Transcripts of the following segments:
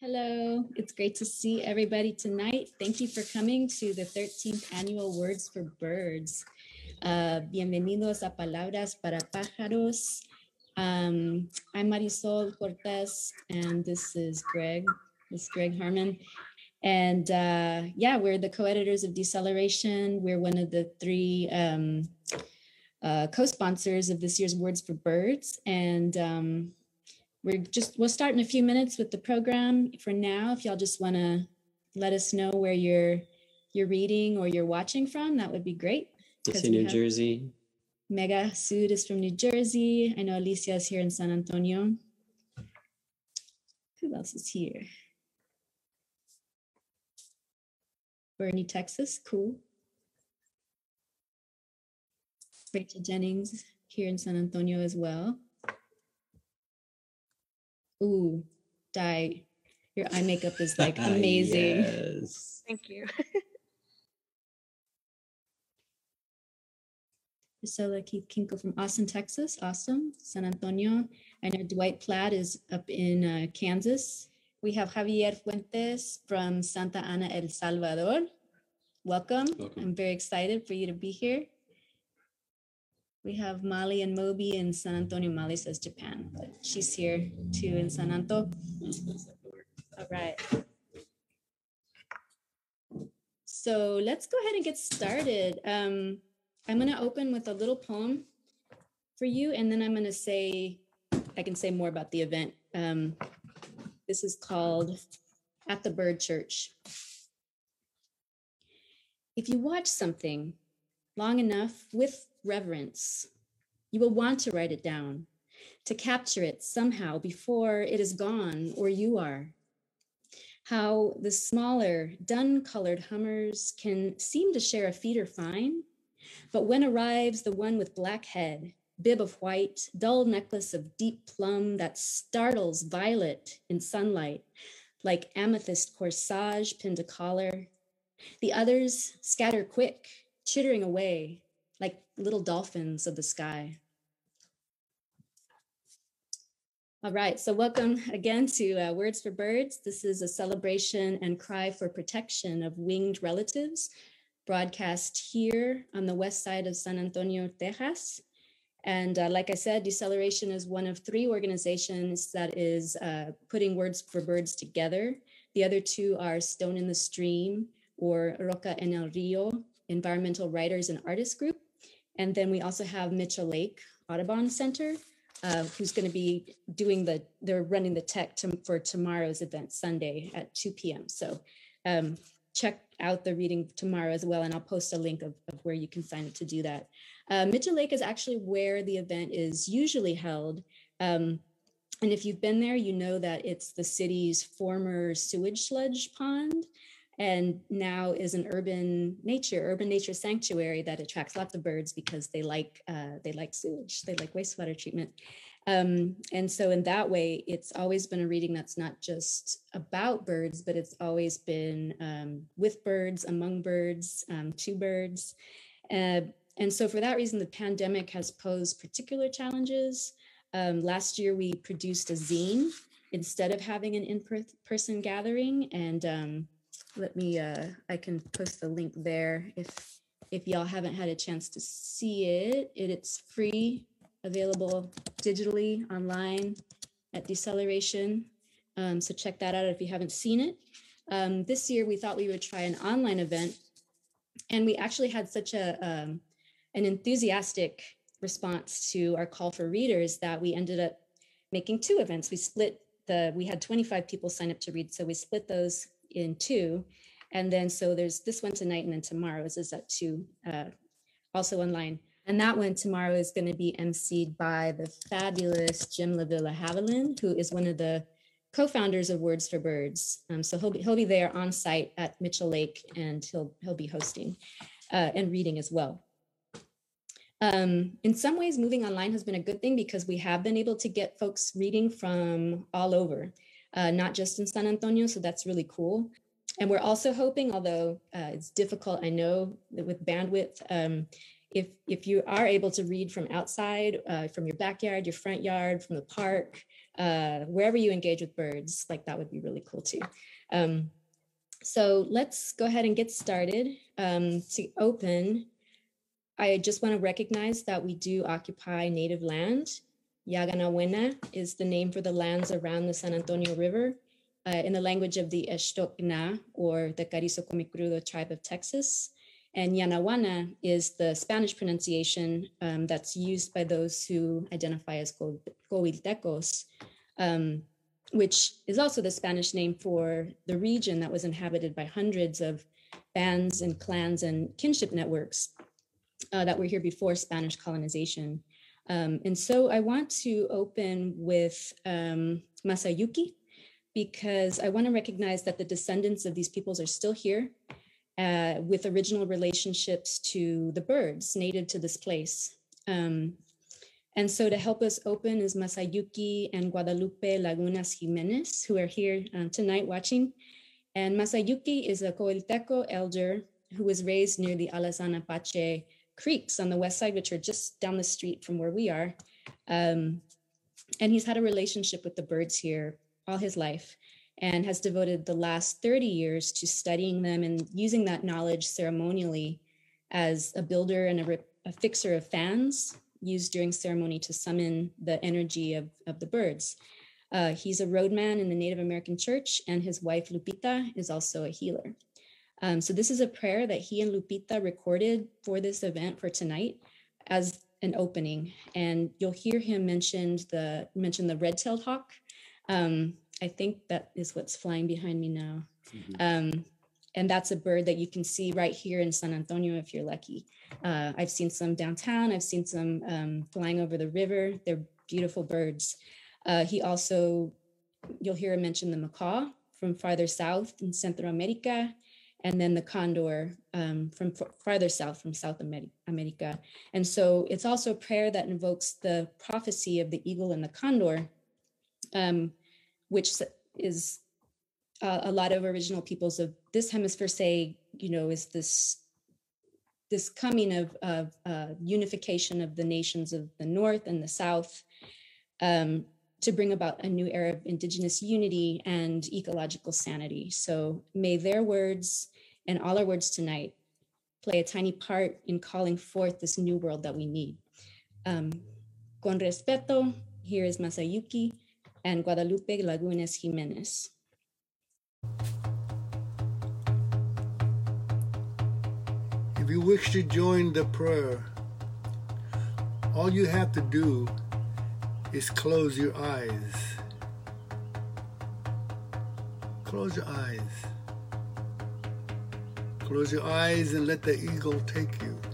Hello, it's great to see everybody tonight. Thank you for coming to the 13th annual Words for Birds. Uh, bienvenidos a Palabras para Pájaros. Um, I'm Marisol Cortez, and this is Greg. This is Greg Harmon. And uh, yeah, we're the co-editors of Deceleration. We're one of the three um, uh, co-sponsors of this year's Words for Birds. And um, we're just we'll start in a few minutes with the program for now. If y'all just want to let us know where you're you're reading or you're watching from that would be great it's in new jersey. Mega Sud is from new jersey. I know alicia is here in san antonio. Who else is here? Boerne texas. Cool. Rachel jennings here in san antonio as well Ooh, Di, your eye makeup is like amazing. yes. Thank you. Priscilla Keith Kinkle from Austin, Texas. Awesome. San Antonio. I know Dwight Platt is up in uh, Kansas. We have Javier Fuentes from Santa Ana, El Salvador. Welcome. Welcome. I'm very excited for you to be here. We have Mali and Moby in San Antonio. Mali says Japan, but she's here too in San Antonio. All right. So let's go ahead and get started. Um, I'm going to open with a little poem for you, and then I'm going to say, I can say more about the event. Um, this is called At the Bird Church. If you watch something long enough with reverence. You will want to write it down, to capture it somehow before it is gone or you are. How the smaller, dun colored hummers can seem to share a feeder fine, but when arrives the one with black head, bib of white, dull necklace of deep plum that startles violet in sunlight, like amethyst corsage pinned to collar. The others scatter quick, chittering away, like little dolphins of the sky. All right, so welcome again to uh, Words for Birds. This is a celebration and cry for protection of winged relatives, broadcast here on the west side of San Antonio, Texas. And uh, like I said, Deceleration is one of three organizations that is uh, putting Words for Birds together. The other two are Stone in the Stream or Roca en el Rio, Environmental Writers and Artists Group. And then we also have Mitchell Lake Audubon Center, uh, who's going to be doing the, they're running the tech to, for tomorrow's event, Sunday at 2 p.m. So um, check out the reading tomorrow as well, and I'll post a link of, of where you can sign up to do that. Uh, Mitchell Lake is actually where the event is usually held. Um, and if you've been there, you know that it's the city's former sewage sludge pond and now is an urban nature urban nature sanctuary that attracts lots of birds because they like uh, they like sewage they like wastewater treatment. Um, and so in that way it's always been a reading that's not just about birds but it's always been um, with birds among birds um, to birds. Uh, and so for that reason the pandemic has posed particular challenges. Um, last year we produced a zine instead of having an in-person gathering and um, let me uh i can post the link there if if y'all haven't had a chance to see it, it it's free available digitally online at deceleration. Um, so check that out if you haven't seen it. Um, this year we thought we would try an online event and we actually had such a um, an enthusiastic response to our call for readers that we ended up making two events. We split the we had 25 people sign up to read so we split those in two. And then so there's this one tonight and then tomorrow is at two, uh, also online. And that one tomorrow is going to be emceed by the fabulous Jim LaVilla-Havelin, who is one of the co-founders of Words for Birds. Um, so he'll be he'll be there on site at Mitchell Lake, and he'll he'll be hosting uh, and reading as well. Um, in some ways, moving online has been a good thing because we have been able to get folks reading from all over uh, not just in San Antonio. So that's really cool. And we're also hoping, although uh, it's difficult, I know that with bandwidth, um, if if you are able to read from outside, uh, from your backyard, your front yard, from the park, uh, wherever you engage with birds, like that would be really cool too. Um, so let's go ahead and get started. Um, to open, I just want to recognize that we do occupy native land. Yaganawenna is the name for the lands around the San Antonio River uh, in the language of the Ixtocna or the Carrizo Comecrudo tribe of Texas. And Yanaguana is the Spanish pronunciation um, that's used by those who identify as Coahuiltecos, um, which is also the Spanish name for the region that was inhabited by hundreds of bands and clans and kinship networks uh, that were here before Spanish colonization. Um, and so I want to open with um, Masayuki because I want to recognize that the descendants of these peoples are still here uh, with original relationships to the birds native to this place. Um, and so to help us open is Masayuki and Guadalupe Lagunas Jimenez, who are here uh, tonight watching. And Masayuki is a Coahuilteco elder who was raised near the Alazan Apache creeks on the west side, which are just down the street from where we are. Um, and he's had a relationship with the birds here all his life and has devoted the last 30 years to studying them and using that knowledge ceremonially as a builder and a, a fixer of fans used during ceremony to summon the energy of, of the birds. Uh, he's a roadman in the Native American church, and his wife Lupita is also a healer. Um, so, this is a prayer that he and Lupita recorded for this event for tonight as an opening. And you'll hear him mention the mention the red-tailed hawk, um, I think that is what's flying behind me now. Mm-hmm. Um, and that's a bird that you can see right here in San Antonio if you're lucky. Uh, I've seen some downtown, I've seen some um, flying over the river. They're beautiful birds. Uh, he also, you'll hear him mention the macaw from farther south in Central America, and then the condor um, from farther south from South America. And so it's also a prayer that invokes the prophecy of the eagle and the condor, um, which is uh, a lot of original peoples of this hemisphere say, you know, is this this coming of, of uh, unification of the nations of the North and the South um, to bring about a new era of Indigenous unity and ecological sanity. So may their words and all our words tonight play a tiny part in calling forth this new world that we need. Um, con respeto, here is Masayuki and Guadalupe Lagunes Jimenez. If you wish to join the prayer, all you have to do is close your eyes. Close your eyes. Close your eyes and let the eagle take you.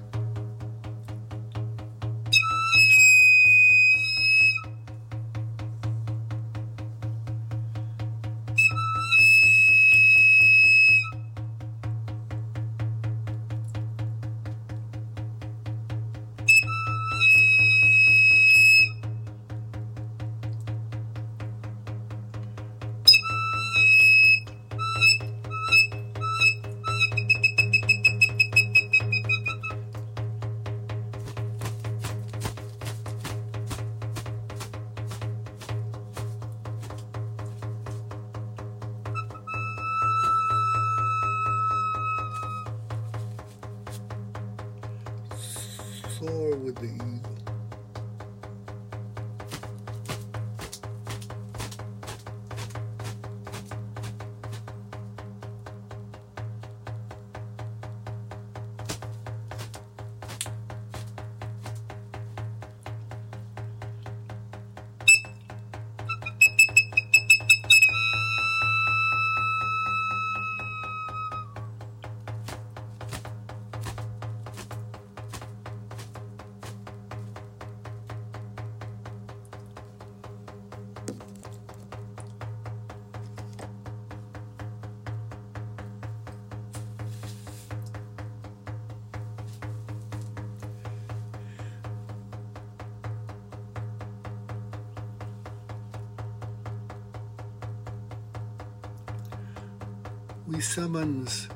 we summons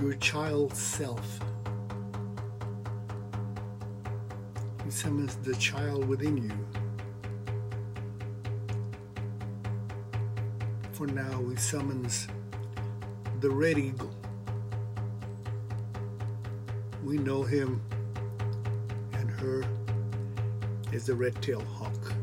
your child self. We summons the child within you. For now, we summons the red eagle. We know him and her as the red-tailed hawk.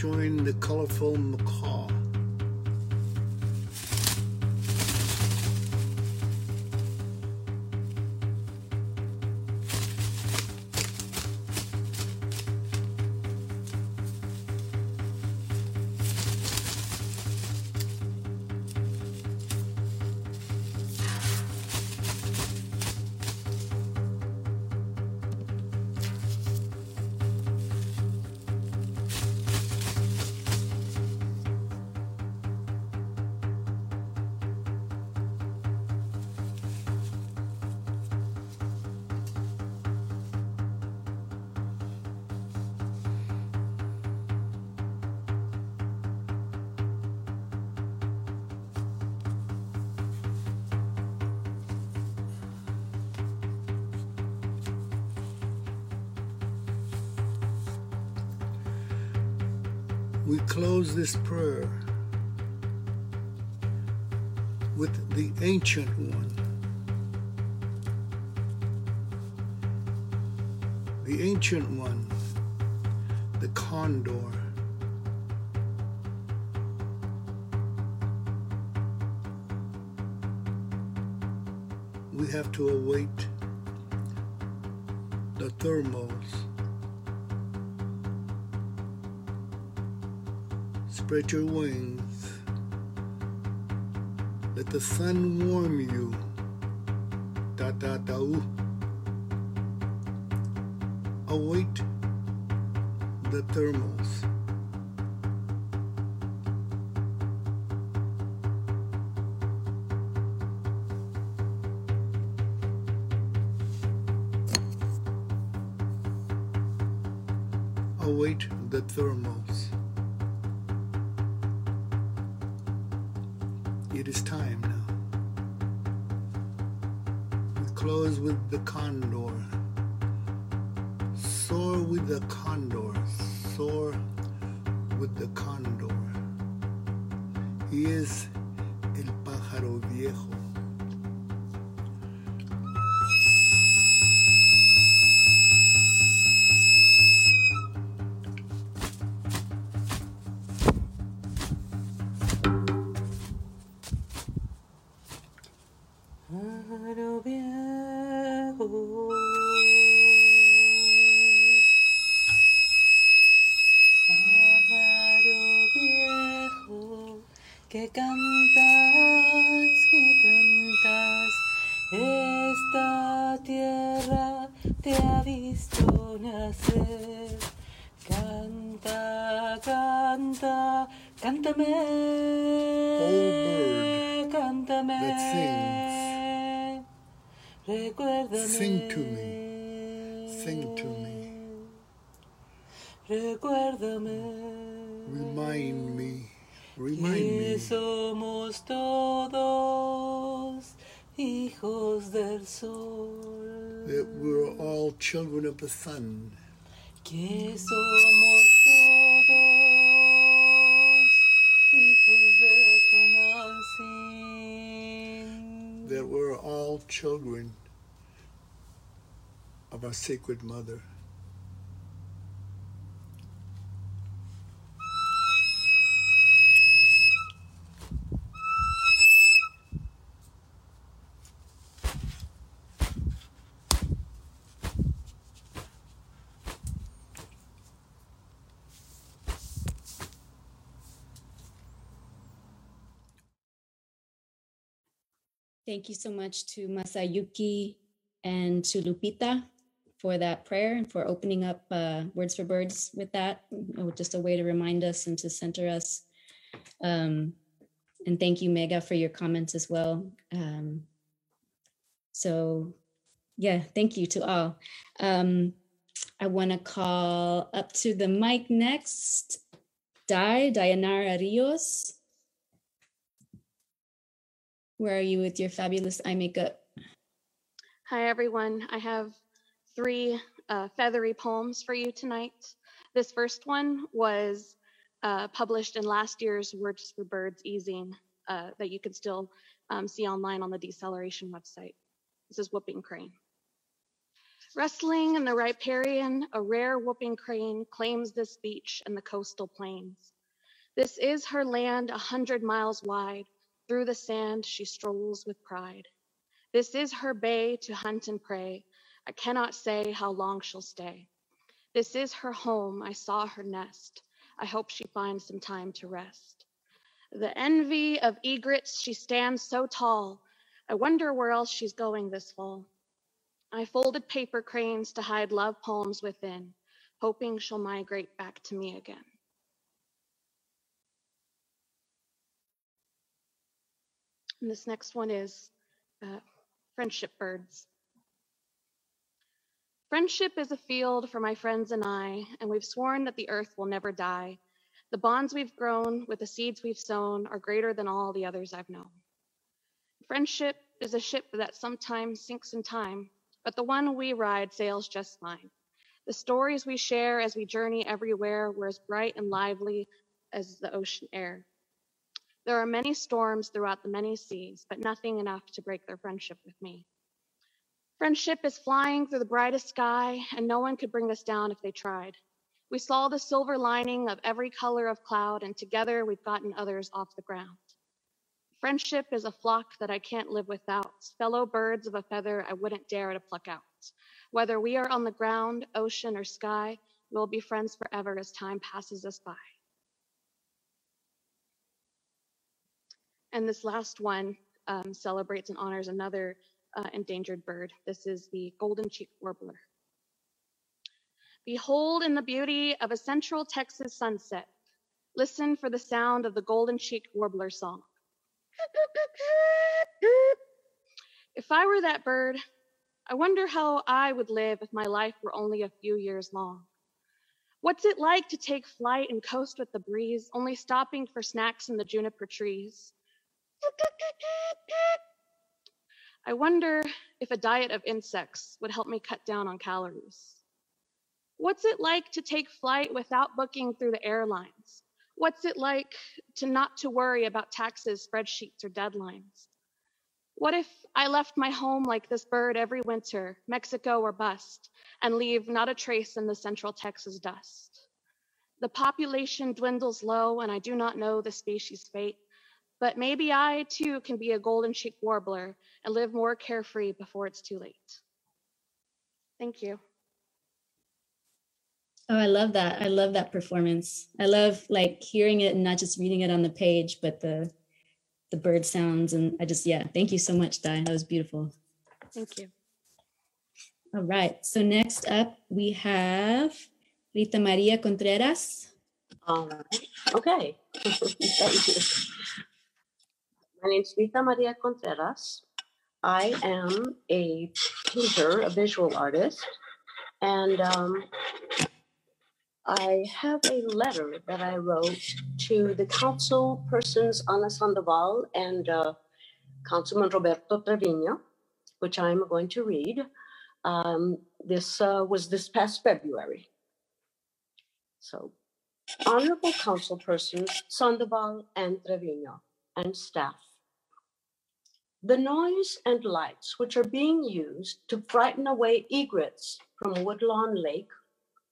join the colorful macaw. your way. the condor. Soar with the condor. Soar with the condor. He is el pájaro viejo. The sun. Que somos todos hijos de Tonantzin. That we're all children of our sacred mother. Thank you so much to Masayuki and to Lupita for that prayer and for opening up uh, Words for Birds with that. Just a way to remind us and to center us. Um, and thank you, Mega, for your comments as well. Um, so, yeah, thank you to all. Um, I want to call up to the mic next, Di, Dayanara Rios. Where are you with your fabulous eye makeup? Hi, everyone. I have three uh, feathery poems for you tonight. This first one was uh, published in last year's Words for Birds e-zine uh, that you can still um, see online on the Deceleration website. This is Whooping Crane. Wrestling in the riparian, a rare whooping crane claims this beach and the coastal plains. This is her land a hundred miles wide. Through the sand she strolls with pride. This is her bay to hunt and prey. I cannot say how long she'll stay. This is her home. I saw her nest. I hope she finds some time to rest. The envy of egrets, she stands so tall. I wonder where else she's going this fall. I folded paper cranes to hide love poems within, hoping she'll migrate back to me again. And this next one is uh, Friendship Birds. Friendship is a field for my friends and I, and we've sworn that the earth will never die. The bonds we've grown with the seeds we've sown are greater than all the others I've known. Friendship is a ship that sometimes sinks in time, but the one we ride sails just fine. The stories we share as we journey everywhere were as bright and lively as the ocean air. There are many storms throughout the many seas, but nothing enough to break their friendship with me. Friendship is flying through the brightest sky, and no one could bring us down if they tried. We saw the silver lining of every color of cloud, and together we've gotten others off the ground. Friendship is a flock that I can't live without, fellow birds of a feather I wouldn't dare to pluck out. Whether we are on the ground, ocean, or sky, we'll be friends forever as time passes us by. And this last one um, celebrates and honors another uh, endangered bird. This is the golden cheeked warbler. Behold in the beauty of a central Texas sunset. Listen for the sound of the golden cheeked warbler song. If I were that bird, I wonder how I would live if my life were only a few years long. What's it like to take flight and coast with the breeze, only stopping for snacks in the juniper trees? I wonder if a diet of insects would help me cut down on calories. What's it like to take flight without booking through the airlines? What's it like to not to worry about taxes, spreadsheets, or deadlines? What if I left my home like this bird every winter, Mexico or bust, and leave not a trace in the central Texas dust? The population dwindles low, and I do not know the species' fate, but maybe I too can be a golden cheeked warbler and live more carefree before it's too late. Thank you. Oh, I love that. I love that performance. I love like hearing it and not just reading it on the page, but the the bird sounds and I just yeah, thank you so much, Di. That was beautiful. Thank you. All right. So next up we have Rita Maria Contreras. All right. Okay. Thank you. My name is Rita Maria Contreras. I am a painter, a visual artist, and um, I have a letter that I wrote to the council persons Ana Sandoval and uh, Councilman Roberto Trevino, which I'm going to read. Um, this uh, was this past February. So, honorable council persons Sandoval and Trevino and staff. The noise and lights which are being used to frighten away egrets from Woodlawn Lake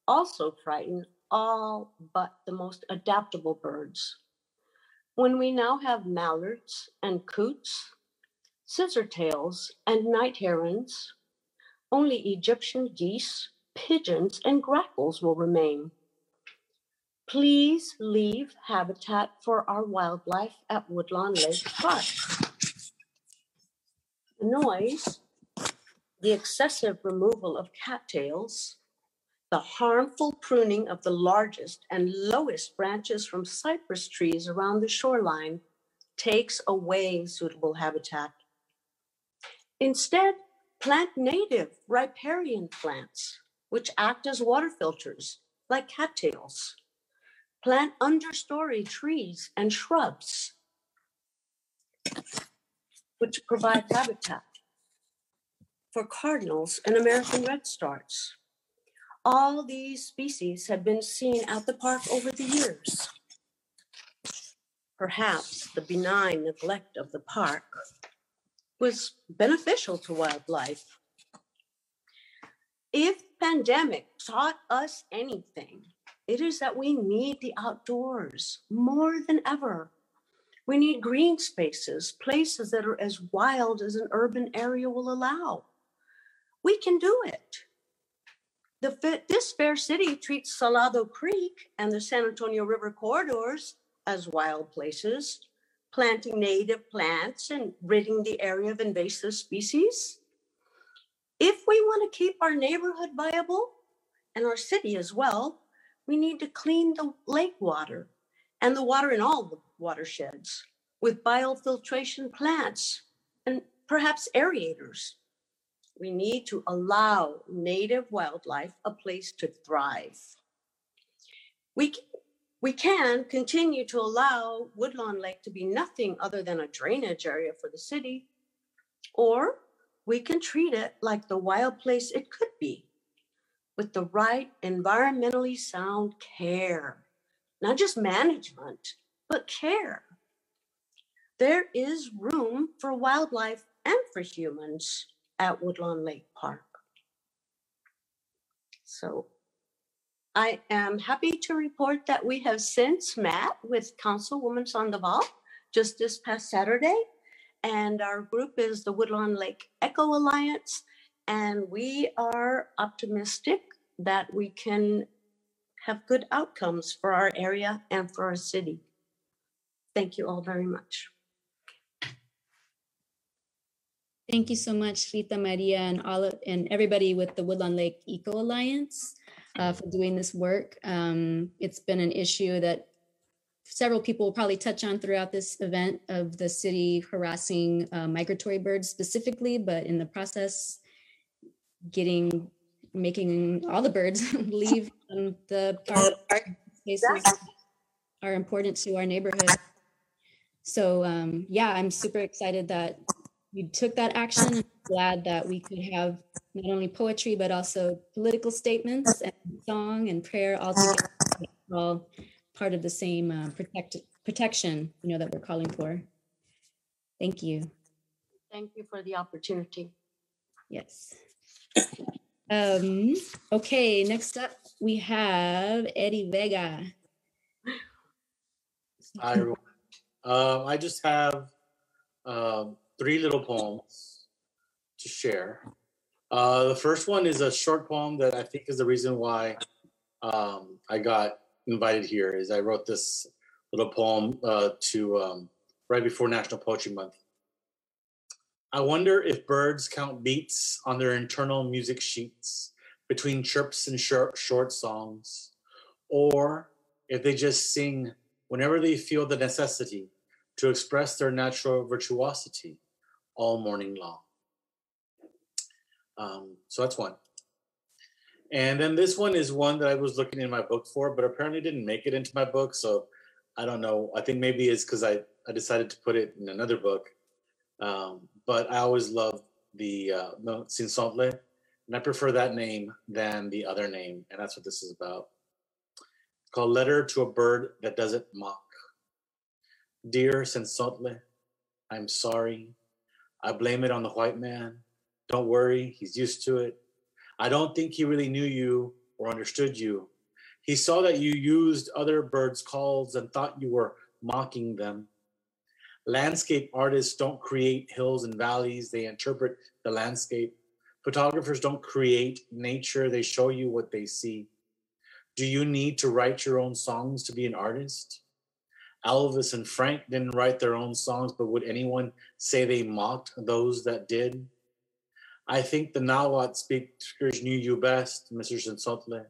also frighten all but the most adaptable birds. When we now have mallards and coots, scissortails and night herons, only Egyptian geese, pigeons, and grackles will remain. Please leave habitat for our wildlife at Woodlawn Lake Park the noise, the excessive removal of cattails, the harmful pruning of the largest and lowest branches from cypress trees around the shoreline takes away suitable habitat. Instead, plant native riparian plants, which act as water filters, like cattails. Plant understory trees and shrubs which provide habitat for cardinals and American redstarts. All these species have been seen at the park over the years. Perhaps the benign neglect of the park was beneficial to wildlife. If pandemic taught us anything, it is that we need the outdoors more than ever. We need green spaces, places that are as wild as an urban area will allow. We can do it. The, this fair city treats Salado Creek and the San Antonio River corridors as wild places, planting native plants and ridding the area of invasive species. If we want to keep our neighborhood viable and our city as well, we need to clean the lake water and the water in all the watersheds with biofiltration plants and perhaps aerators. We need to allow native wildlife a place to thrive. We, we can continue to allow Woodlawn Lake to be nothing other than a drainage area for the city, or we can treat it like the wild place it could be with the right environmentally sound care, not just management, but care. There is room for wildlife and for humans at Woodlawn Lake Park. So I am happy to report that we have since met with Councilwoman Sandoval just this past Saturday. And our group is the Woodlawn Lake Eco Alliance. And we are optimistic that we can have good outcomes for our area and for our city. Thank you all very much. Thank you so much, Rita Maria, and all of, and everybody with the Woodlawn Lake Eco Alliance uh, for doing this work. Um, it's been an issue that several people will probably touch on throughout this event of the city harassing uh, migratory birds specifically, but in the process, getting making all the birds leave the park spaces are important to our neighborhood. So um, yeah, I'm super excited that you took that action. I'm glad that we could have not only poetry but also political statements and song and prayer all together, all part of the same uh, protect, protection, you know, that we're calling for. Thank you. Thank you for the opportunity. Yes. Um, okay, next up we have Eddie Vega. Hi, everyone. Um, I just have um, three little poems to share. Uh, the first one is a short poem that I think is the reason why um, I got invited here. Is I wrote this little poem uh, to um, right before National Poetry Month. I wonder if birds count beats on their internal music sheets between chirps and short, short songs, or if they just sing whenever they feel the necessity to express their natural virtuosity all morning long. Um, so that's one. And then this one is one that I was looking in my book for, but apparently didn't make it into my book. So I don't know. I think maybe it's because I, I decided to put it in another book. Um, but I always love the uh, no, and I prefer that name than the other name. And that's what this is about. Called Letter to a Bird That Doesn't Mock. Dear Cenzontle, I'm sorry. I blame it on the white man. Don't worry, he's used to it. I don't think he really knew you or understood you. He saw that you used other birds' calls and thought you were mocking them. Landscape artists don't create hills and valleys, they interpret the landscape. Photographers don't create nature, they show you what they see. Do you need to write your own songs to be an artist? Elvis and Frank didn't write their own songs, but would anyone say they mocked those that did? I think the Nahuatl speakers knew you best, Mr. Cenzontle,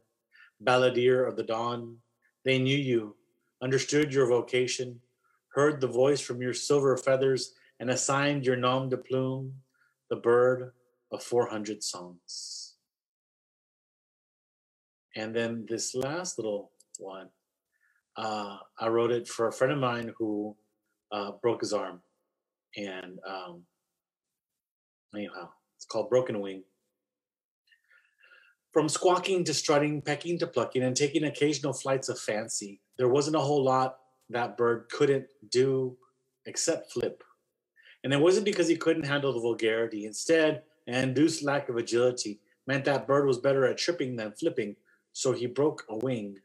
balladeer of the dawn. They knew you, understood your vocation, heard the voice from your silver feathers, and assigned your nom de plume, the bird of 400 songs. And then this last little one, uh, I wrote it for a friend of mine who uh, broke his arm. And um, anyhow, it's called Broken Wing. From squawking to strutting, pecking to plucking, and taking occasional flights of fancy, there wasn't a whole lot that bird couldn't do except flip. And it wasn't because he couldn't handle the vulgarity. Instead, an induced lack of agility meant that bird was better at tripping than flipping, so he broke a wing.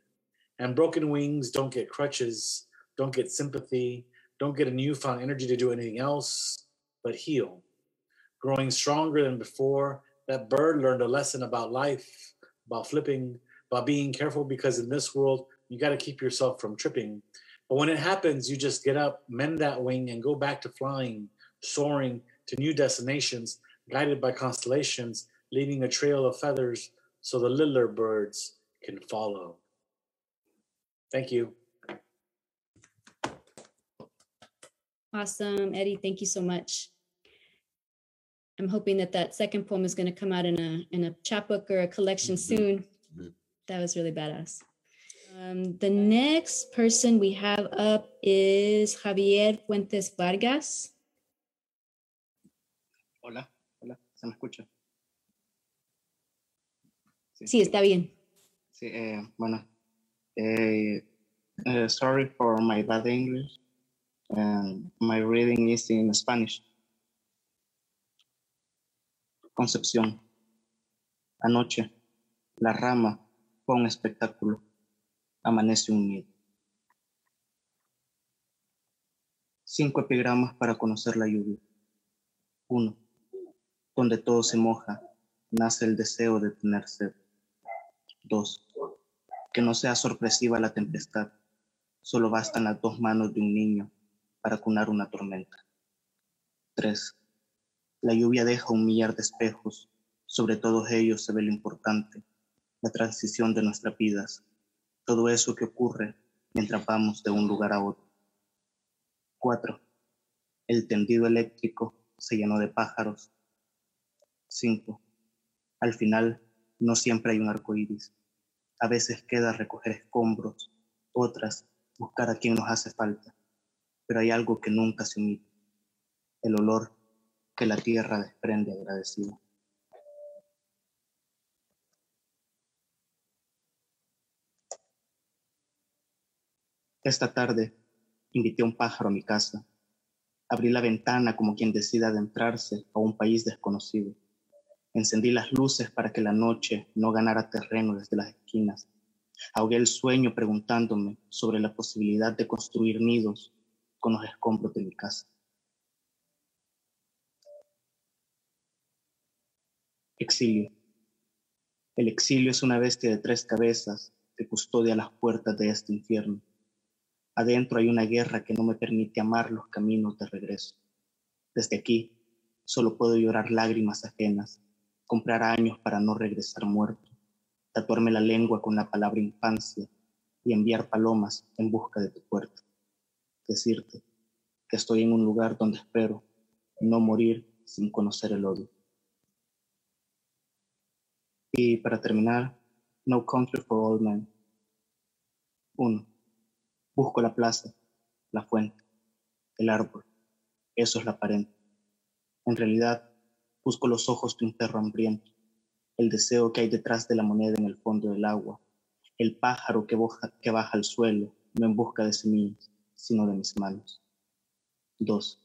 And broken wings don't get crutches, don't get sympathy, don't get a newfound energy to do anything else but heal. Growing stronger than before, that bird learned a lesson about life, about flipping, about being careful because in this world, you got to keep yourself from tripping. But when it happens, you just get up, mend that wing, and go back to flying, soaring to new destinations, guided by constellations, leaving a trail of feathers so the littler birds can follow. Thank you. Awesome, Eddie. Thank you so much. I'm hoping that that second poem is going to come out in a in a chapbook or a collection soon. That was really badass. Um, the next person we have up is Javier Fuentes Vargas. Hola, hola, ¿se me escucha? Sí, está bien. Eh, bueno, eh, eh, sorry for my bad English. and my reading is in Spanish. Concepción. Anoche, la rama fue un espectáculo. Amanece un nido. Cinco epigramas para conocer la lluvia. Uno, donde todo se moja, nace el deseo de tener sed. Dos, que no sea sorpresiva la tempestad, solo bastan las dos manos de un niño para cunar una tormenta. 3. La lluvia deja un millar de espejos, sobre todos ellos se ve lo importante, la transición de nuestras vidas, todo eso que ocurre mientras vamos de un lugar a otro. 4. El tendido eléctrico se llenó de pájaros. 5. Al final, no siempre hay un arco iris. A veces queda recoger escombros, otras buscar a quien nos hace falta. Pero hay algo que nunca se omite, el olor que la tierra desprende agradecido. Esta tarde invité a un pájaro a mi casa. Abrí la ventana como quien decide adentrarse a un país desconocido. Encendí las luces para que la noche no ganara terreno desde las esquinas. Ahogué el sueño preguntándome sobre la posibilidad de construir nidos con los escombros de mi casa. Exilio. El exilio es una bestia de tres cabezas que custodia las puertas de este infierno. Adentro hay una guerra que no me permite amar los caminos de regreso. Desde aquí solo puedo llorar lágrimas ajenas, comprar años para no regresar muerto, tatuarme la lengua con la palabra infancia y enviar palomas en busca de tu puerta. Decirte que estoy en un lugar donde espero no morir sin conocer el odio. Y para terminar, No Country for All Men. Uno. Busco la plaza, la fuente, el árbol. Eso es la pared. En realidad, busco los ojos de un perro hambriento, el deseo que hay detrás de la moneda en el fondo del agua, el pájaro que, baja al suelo, no en busca de semillas, sino de mis manos. Dos.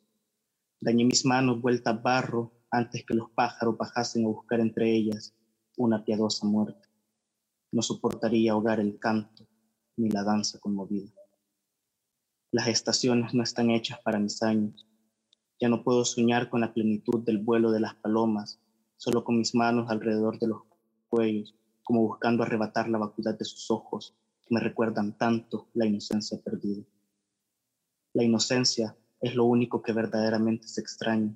Dañé mis manos vuelta a barro antes que los pájaros bajasen a buscar entre ellas una piadosa muerte. No soportaría ahogar el canto ni la danza conmovida. Las estaciones no están hechas para mis años. Ya no puedo soñar con la plenitud del vuelo de las palomas, solo con mis manos alrededor de los cuellos, como buscando arrebatar la vacuidad de sus ojos, que me recuerdan tanto la inocencia perdida. La inocencia es lo único que verdaderamente se extraña.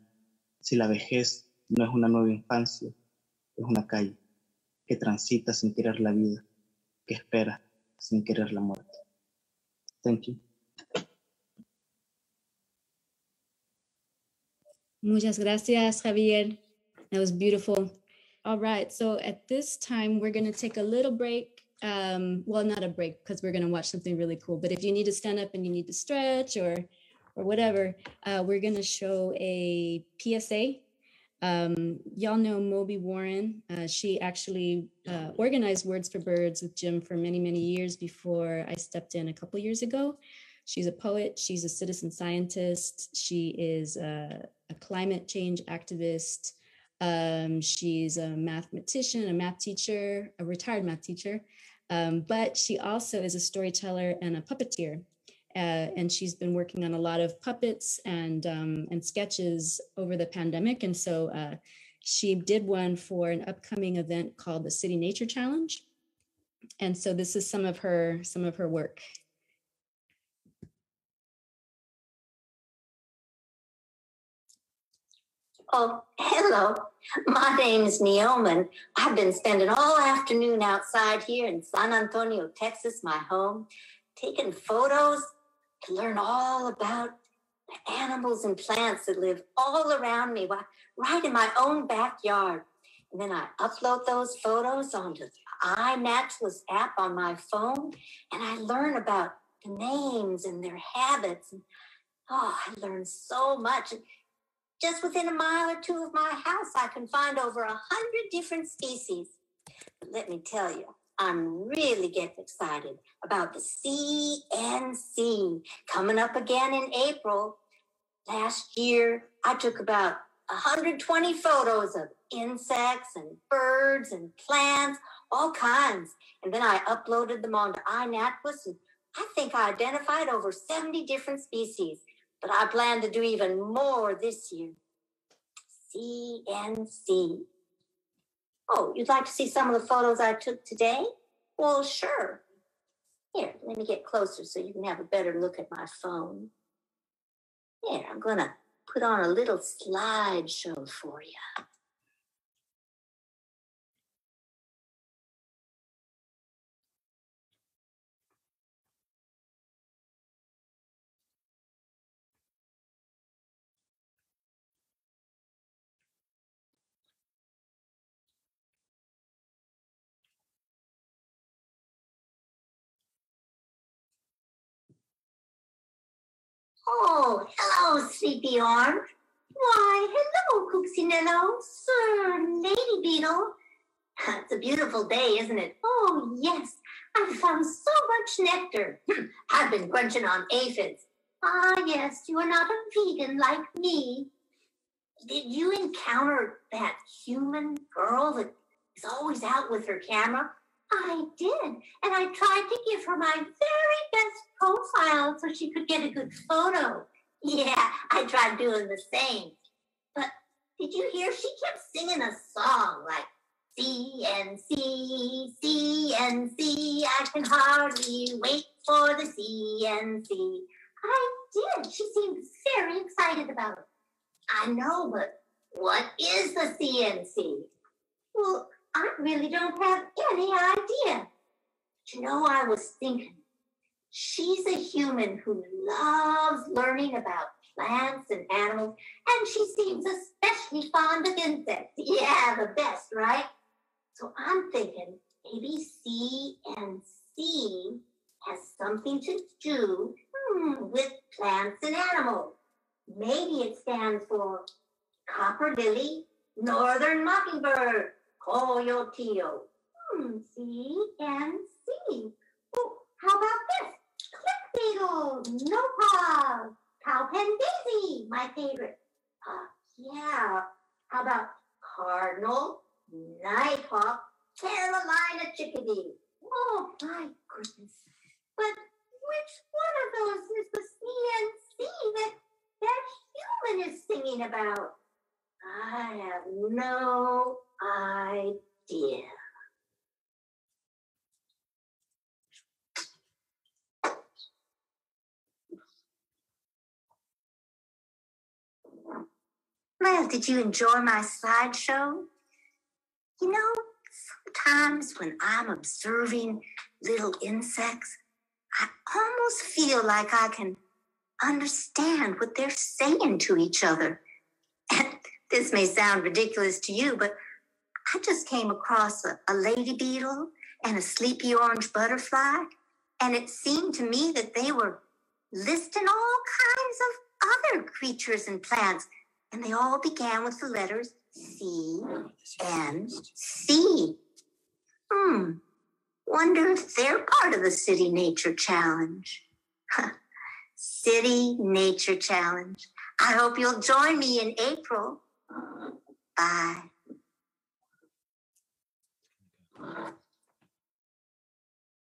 Si la vejez no es una nueva infancia, es una calle que transita sin querer la vida, que espera sin querer la muerte. Thank you. Muchas gracias, Javier. That was beautiful. All right, so at this time, we're going to take a little break. Um, well, not a break because we're going to watch something really cool. But if you need to stand up and you need to stretch or or whatever, uh, we're going to show a PSA. Um, y'all know Moby Warren. Uh, she actually uh, organized Words for Birds with Jim for many, many years before I stepped in a couple years ago. She's a poet, she's a citizen scientist, she is a, a climate change activist, um, she's a mathematician, a math teacher, a retired math teacher, um, but she also is a storyteller and a puppeteer. Uh, and she's been working on a lot of puppets and um, and sketches over the pandemic. And so uh, she did one for an upcoming event called the City Nature Challenge. And so this is some of her some of her work. Oh, hello. My name is Neoman. I've been spending all afternoon outside here in San Antonio, Texas, my home, taking photos to learn all about the animals and plants that live all around me, right in my own backyard. And then I upload those photos onto the iNaturalist app on my phone, and I learn about the names and their habits. And oh, I learn so much. Just within a mile or two of my house, I can find over a hundred different species. But let me tell you, I'm really getting excited about the CNC coming up again in April. Last year, I took about 120 photos of insects and birds and plants, all kinds. And then I uploaded them onto iNatWis, and I think I identified over 70 different species. But I plan to do even more this year. CNC. Oh, you'd like to see some of the photos I took today? Well, sure. Here, let me get closer so you can have a better look at my phone. Here, I'm going to put on a little slideshow for you. Oh, hello, Sleepy Orange. Why, hello, Coccinella, Sir Lady Beetle. It's a beautiful day, isn't it? Oh, yes. I've found so much nectar. I've been crunching on aphids. Ah, yes, you are not a vegan like me. Did you encounter that human girl that is always out with her camera? I did. And I tried to give her my very best profile so she could get a good photo. Yeah, I tried doing the same. But did you hear? She kept singing a song like CNC, CNC, I can hardly wait for the CNC. I did. She seemed very excited about it. I know, but what is the CNC? Well, I really don't have any idea. But you know, I was thinking, she's a human who loves learning about plants and animals, and she seems especially fond of insects. Yeah, the best, right? So I'm thinking maybe C and C has something to do hmm, with plants and animals. Maybe it stands for copper lily, northern mockingbird, coyoteo. Hmm, C and C. Oh, how about this? Click beetle, nopal, cowpen daisy, my favorite. Uh, yeah. How about cardinal, nighthawk, Carolina chickadee? Oh my goodness. But which one of those is the CNC that that human is singing about? I have no idea. Well, did you enjoy my slideshow? You know, sometimes when I'm observing little insects, I almost feel like I can understand what they're saying to each other. This may sound ridiculous to you, but I just came across a, a lady beetle and a sleepy orange butterfly, and it seemed to me that they were listing all kinds of other creatures and plants, and they all began with the letters C and C. Hmm. Wonder if they're part of the City Nature Challenge. City Nature Challenge. I hope you'll join me in April. Bye.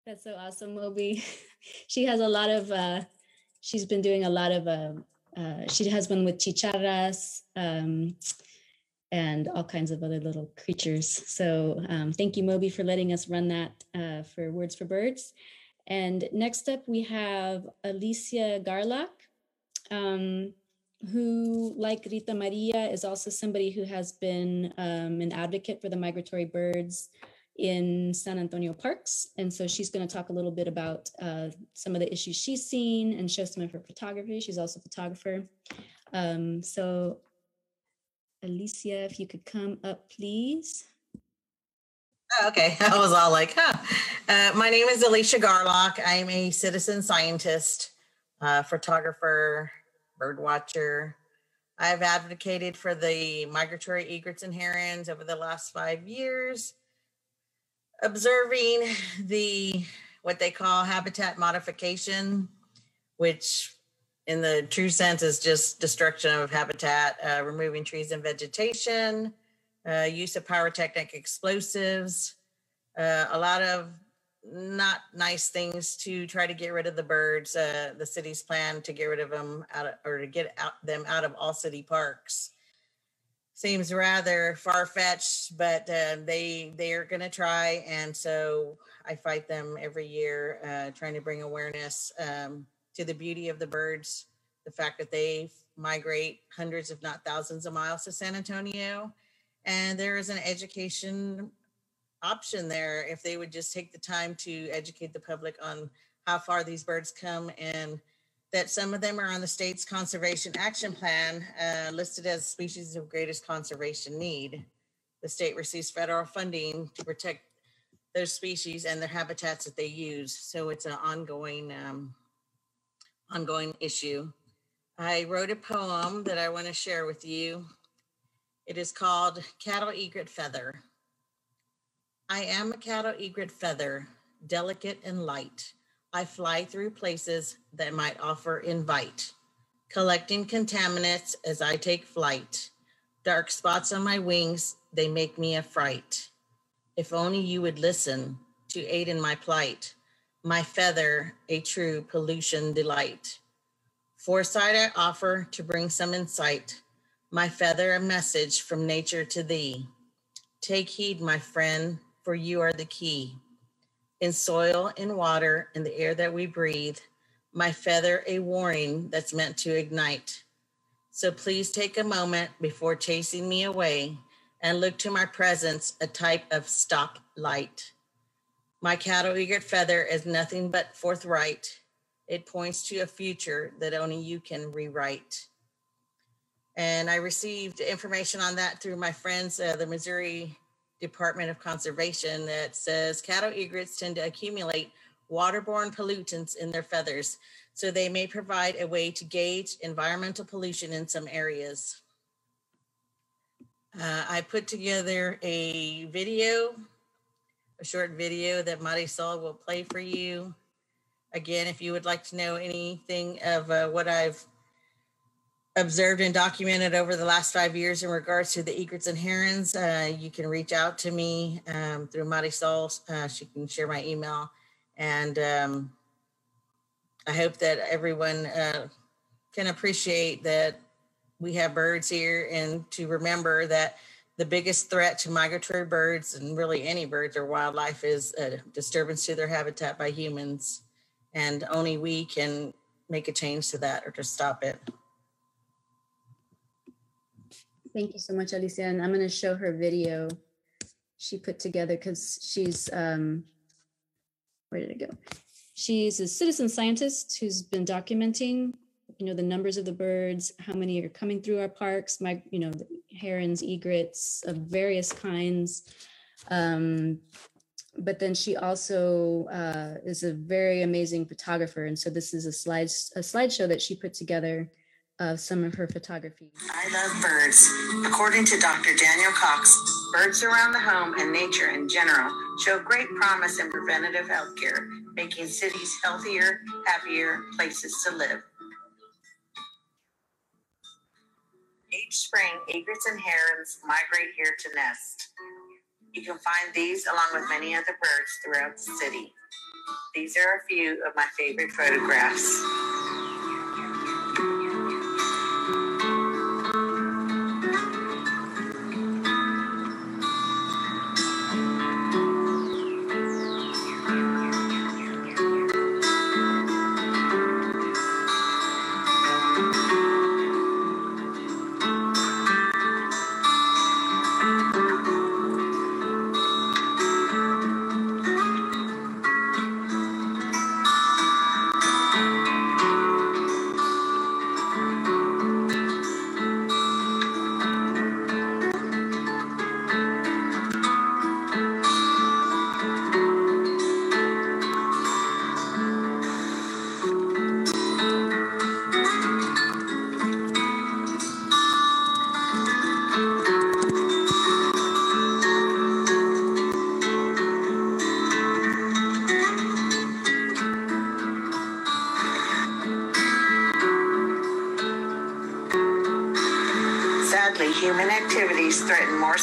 That's so awesome, Moby. she has a lot of, uh, she's been doing a lot of, uh, uh, she has one with chicharras um, and all kinds of other little creatures. So um, thank you, Moby, for letting us run that uh, for Words for Birds. And next up, we have Alicia Garlock, um, who, like Rita Maria, is also somebody who has been um, an advocate for the migratory birds in San Antonio parks. And so she's going to talk a little bit about uh, some of the issues she's seen and show some of her photography. She's also a photographer. Um, so Alicia, if you could come up, please. Oh, Okay, I was all like, huh. Uh, my name is Alicia Garlock. I'm a citizen scientist, uh, photographer, bird watcher. I've advocated for the migratory egrets and herons over the last five years, observing the what they call habitat modification, which in the true sense is just destruction of habitat, uh, removing trees and vegetation, uh, use of pyrotechnic explosives, uh, a lot of not nice things to try to get rid of the birds. Uh, the city's plan to get rid of them out of, or to get out them out of all city parks seems rather far fetched, but uh, they they are going to try, and so I fight them every year, uh, trying to bring awareness um, to the beauty of the birds, the fact that they migrate hundreds, if not thousands, of miles to San Antonio, and there is an education option there if they would just take the time to educate the public on how far these birds come and that some of them are on the state's conservation action plan uh, listed as species of greatest conservation need. The state receives federal funding to protect those species and their habitats that they use. So it's an ongoing, um, ongoing issue. I wrote a poem that I want to share with you. It is called Cattle Egret Feather. I am a cattle egret feather, delicate and light. I fly through places that might offer invite, collecting contaminants as I take flight. Dark spots on my wings, they make me a fright. If only you would listen to aid in my plight, my feather, a true pollution delight. Foresight I offer to bring some insight, my feather a message from nature to thee. Take heed, my friend, for you are the key. In soil, in water, in the air that we breathe, my feather a warning that's meant to ignite. So please take a moment before chasing me away and look to my presence a type of stop light. My cattle egret feather is nothing but forthright. It points to a future that only you can rewrite. And I received information on that through my friends, uh, the Missouri Department of Conservation, that says cattle egrets tend to accumulate waterborne pollutants in their feathers, so they may provide a way to gauge environmental pollution in some areas. Uh, I put together a video, a short video that Marisol will play for you. Again, if you would like to know anything of uh, what I've observed and documented over the last five years in regards to the egrets and herons, uh, you can reach out to me um, through Marisol. Uh, she can share my email. And um, I hope that everyone uh, can appreciate that we have birds here and to remember that the biggest threat to migratory birds and really any birds or wildlife is a disturbance to their habitat by humans. And only we can make a change to that or to stop it. Thank you so much, Alicia. And I'm going to show her video she put together because she's, um, where did it go? She's a citizen scientist who's been documenting, you know, the numbers of the birds, how many are coming through our parks, my, you know, the herons, egrets of various kinds. Um, but then she also uh, is a very amazing photographer. And so this is a slide a slideshow that she put together of some of her photography. I love birds. According to Dr. Daniel Cox, birds around the home and nature in general show great promise in preventative health care, making cities healthier, happier places to live. Each spring, egrets and herons migrate here to nest. You can find these along with many other birds throughout the city. These are a few of my favorite photographs.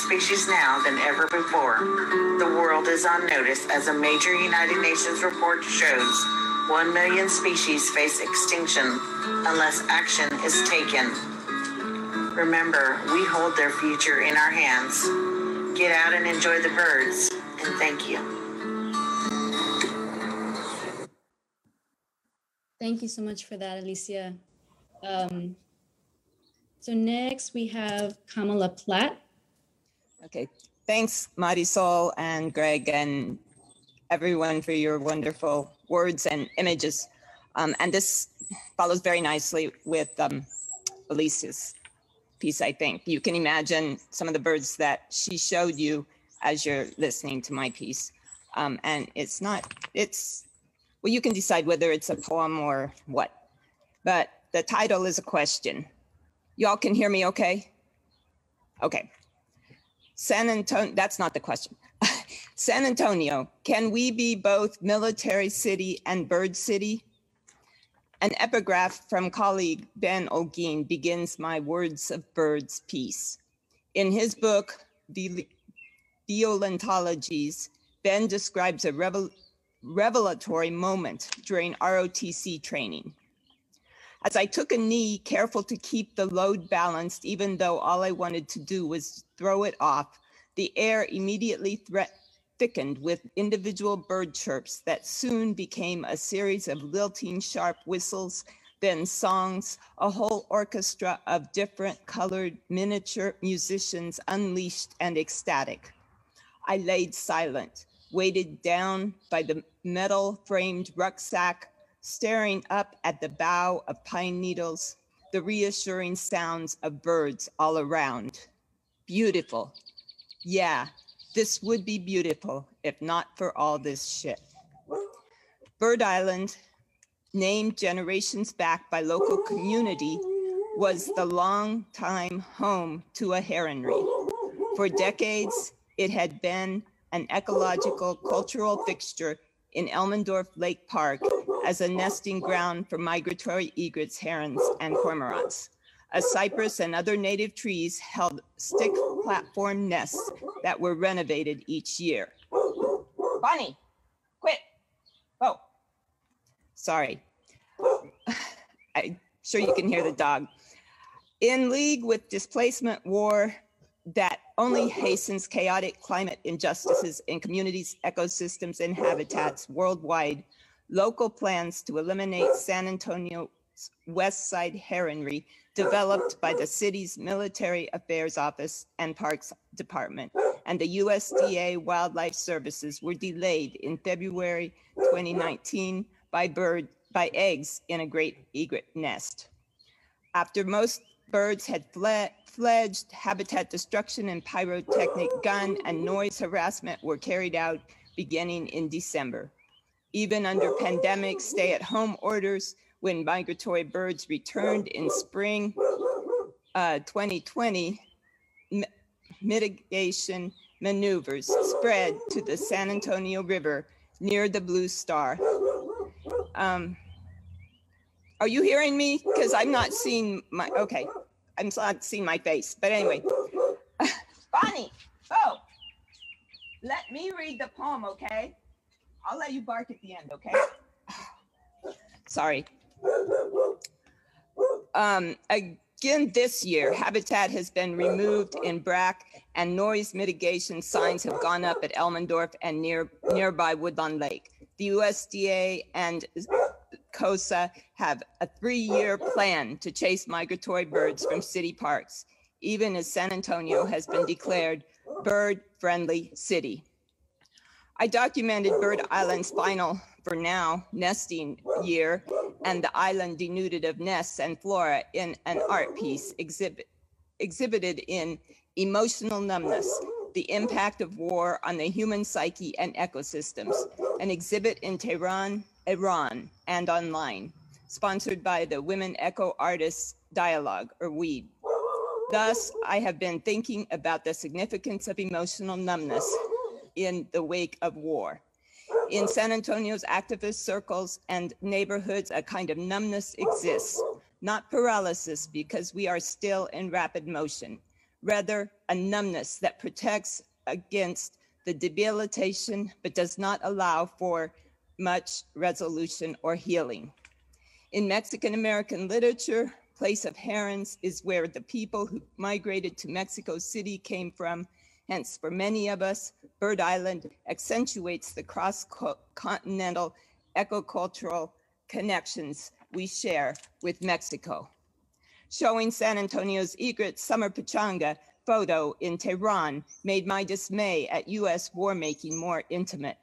Species now than ever before. The world is on notice as a major United Nations report shows 1 million species face extinction unless action is taken. Remember, we hold their future in our hands. Get out and enjoy the birds, and thank you. Thank you so much for that, Alicia. Um, so next we have Kamala Platt. Okay, thanks Marisol and Greg and everyone for your wonderful words and images. Um, and this follows very nicely with um, Alicia's piece, I think. You can imagine some of the birds that she showed you as you're listening to my piece. Um, and it's not, it's, well, you can decide whether it's a poem or what. But the title is a question. Y'all can hear me okay? Okay. San Antonio, that's not the question. San Antonio, can we be both military city and bird city? An epigraph from colleague Ben Olguin begins my Words of Birds piece. In his book, the Violentologies, Ben describes a revel- revelatory moment during ROTC training. As I took a knee, careful to keep the load balanced, even though all I wanted to do was throw it off, the air immediately thickened with individual bird chirps that soon became a series of lilting sharp whistles, then songs, a whole orchestra of different colored miniature musicians unleashed and ecstatic. I laid silent, weighted down by the metal framed rucksack staring up at the bough of pine needles, the reassuring sounds of birds all around. Beautiful. Yeah, this would be beautiful if not for all this shit. Bird Island, named generations back by local community, was the long-time home to a heronry. For decades, it had been an ecological cultural fixture in Elmendorf Lake Park as a nesting ground for migratory egrets, herons, and cormorants. A cypress and other native trees held stick platform nests that were renovated each year. Bonnie, quit. Oh, sorry. I'm sure you can hear the dog. In league with displacement war that only hastens chaotic climate injustices in communities, ecosystems, and habitats worldwide, local plans to eliminate San Antonio's West Side heronry developed by the city's Military Affairs Office and Parks Department and the USDA Wildlife Services were delayed in February 2019 by bird by eggs in a great egret nest. After most birds had fled, fledged, habitat destruction and pyrotechnic gun and noise harassment were carried out beginning in December. Even under pandemic stay-at-home orders, when migratory birds returned in spring uh, 2020, mi- mitigation maneuvers spread to the San Antonio River near the Blue Star. Um, are you hearing me? Because I'm not seeing my, okay, I'm not seeing my face. But anyway, Bonnie, oh, let me read the poem, okay? I'll let you bark at the end, okay? Sorry. Um, again, this year, habitat has been removed in Brack and noise mitigation signs have gone up at Elmendorf and near nearby Woodlawn Lake. The USDA and COSA have a three-year plan to chase migratory birds from city parks, even as San Antonio has been declared bird-friendly city. I documented Bird Island's final, for now, nesting year and the island denuded of nests and flora in an art piece exhibit, exhibited in Emotional Numbness, the Impact of War on the Human Psyche and Ecosystems, an exhibit in Tehran, Iran, and online, sponsored by the Women Eco Artists Dialogue, or WEAD. Thus, I have been thinking about the significance of emotional numbness in the wake of war. In San Antonio's activist circles and neighborhoods, a kind of numbness exists, not paralysis because we are still in rapid motion, rather a numbness that protects against the debilitation but does not allow for much resolution or healing. In Mexican American literature, Place of Herons is where the people who migrated to Mexico City came from Hence, for many of us, Bird Island accentuates the cross-continental ecocultural connections we share with Mexico. Showing San Antonio's egret summer pachanga photo in Tehran made my dismay at US war making more intimate.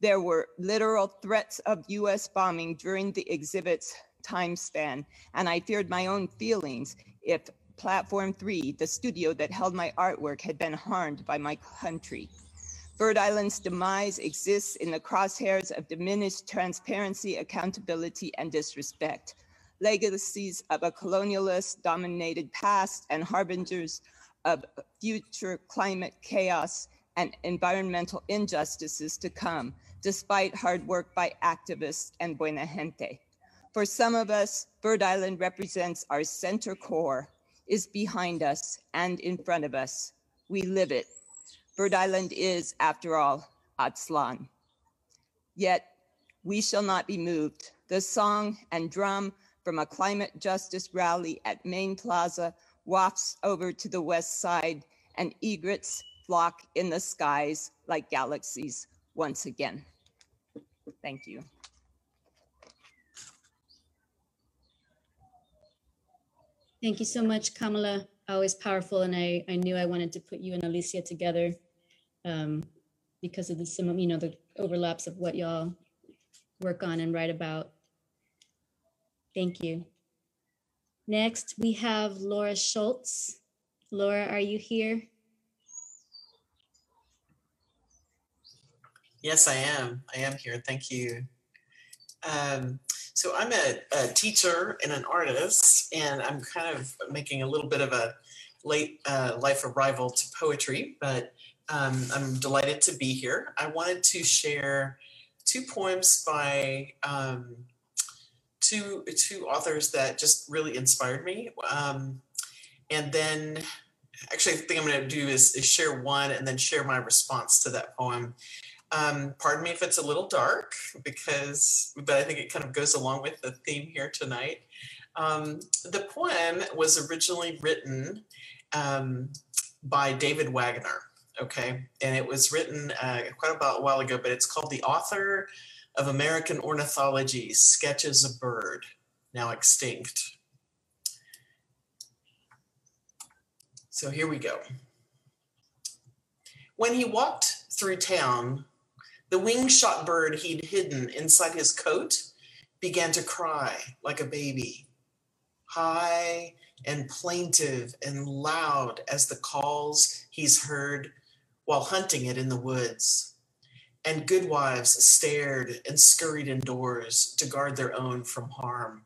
There were literal threats of US bombing during the exhibit's time span, and I feared my own feelings if Platform 3, the studio that held my artwork, had been harmed by my country. Bird Island's demise exists in the crosshairs of diminished transparency, accountability, and disrespect. Legacies of a colonialist dominated past and harbingers of future climate chaos and environmental injustices to come, despite hard work by activists and buena gente. For some of us, Bird Island represents our center core, is behind us and in front of us. We live it. Bird Island is, after all, Aztlan. Yet we shall not be moved. The song and drum from a climate justice rally at Main Plaza wafts over to the west side and egrets flock in the skies like galaxies once again. Thank you. Thank you so much, Kamala. Always powerful, and I, I knew I wanted to put you and Alicia together um, because of the sim, you know, the overlaps of what y'all work on and write about. Thank you. Next, we have Laura Schultz. Laura, are you here? Yes, I am. I am here. Thank you. Um, so I'm a, a, teacher and an artist, and I'm kind of making a little bit of a late uh, life arrival to poetry, but um, I'm delighted to be here. I wanted to share two poems by um, two two authors that just really inspired me, um, and then actually, the thing I'm going to do is, is share one and then share my response to that poem. Um, pardon me if it's a little dark because, but I think it kind of goes along with the theme here tonight. Um, the poem was originally written um, by David Wagoner, okay, and it was written uh, quite about a while ago, but it's called The Author of American Ornithology Sketches a Bird, now extinct. So here we go. When he walked through town, the wing-shot bird he'd hidden inside his coat began to cry like a baby, high and plaintive and loud as the calls he's heard while hunting it in the woods. And goodwives stared and scurried indoors to guard their own from harm.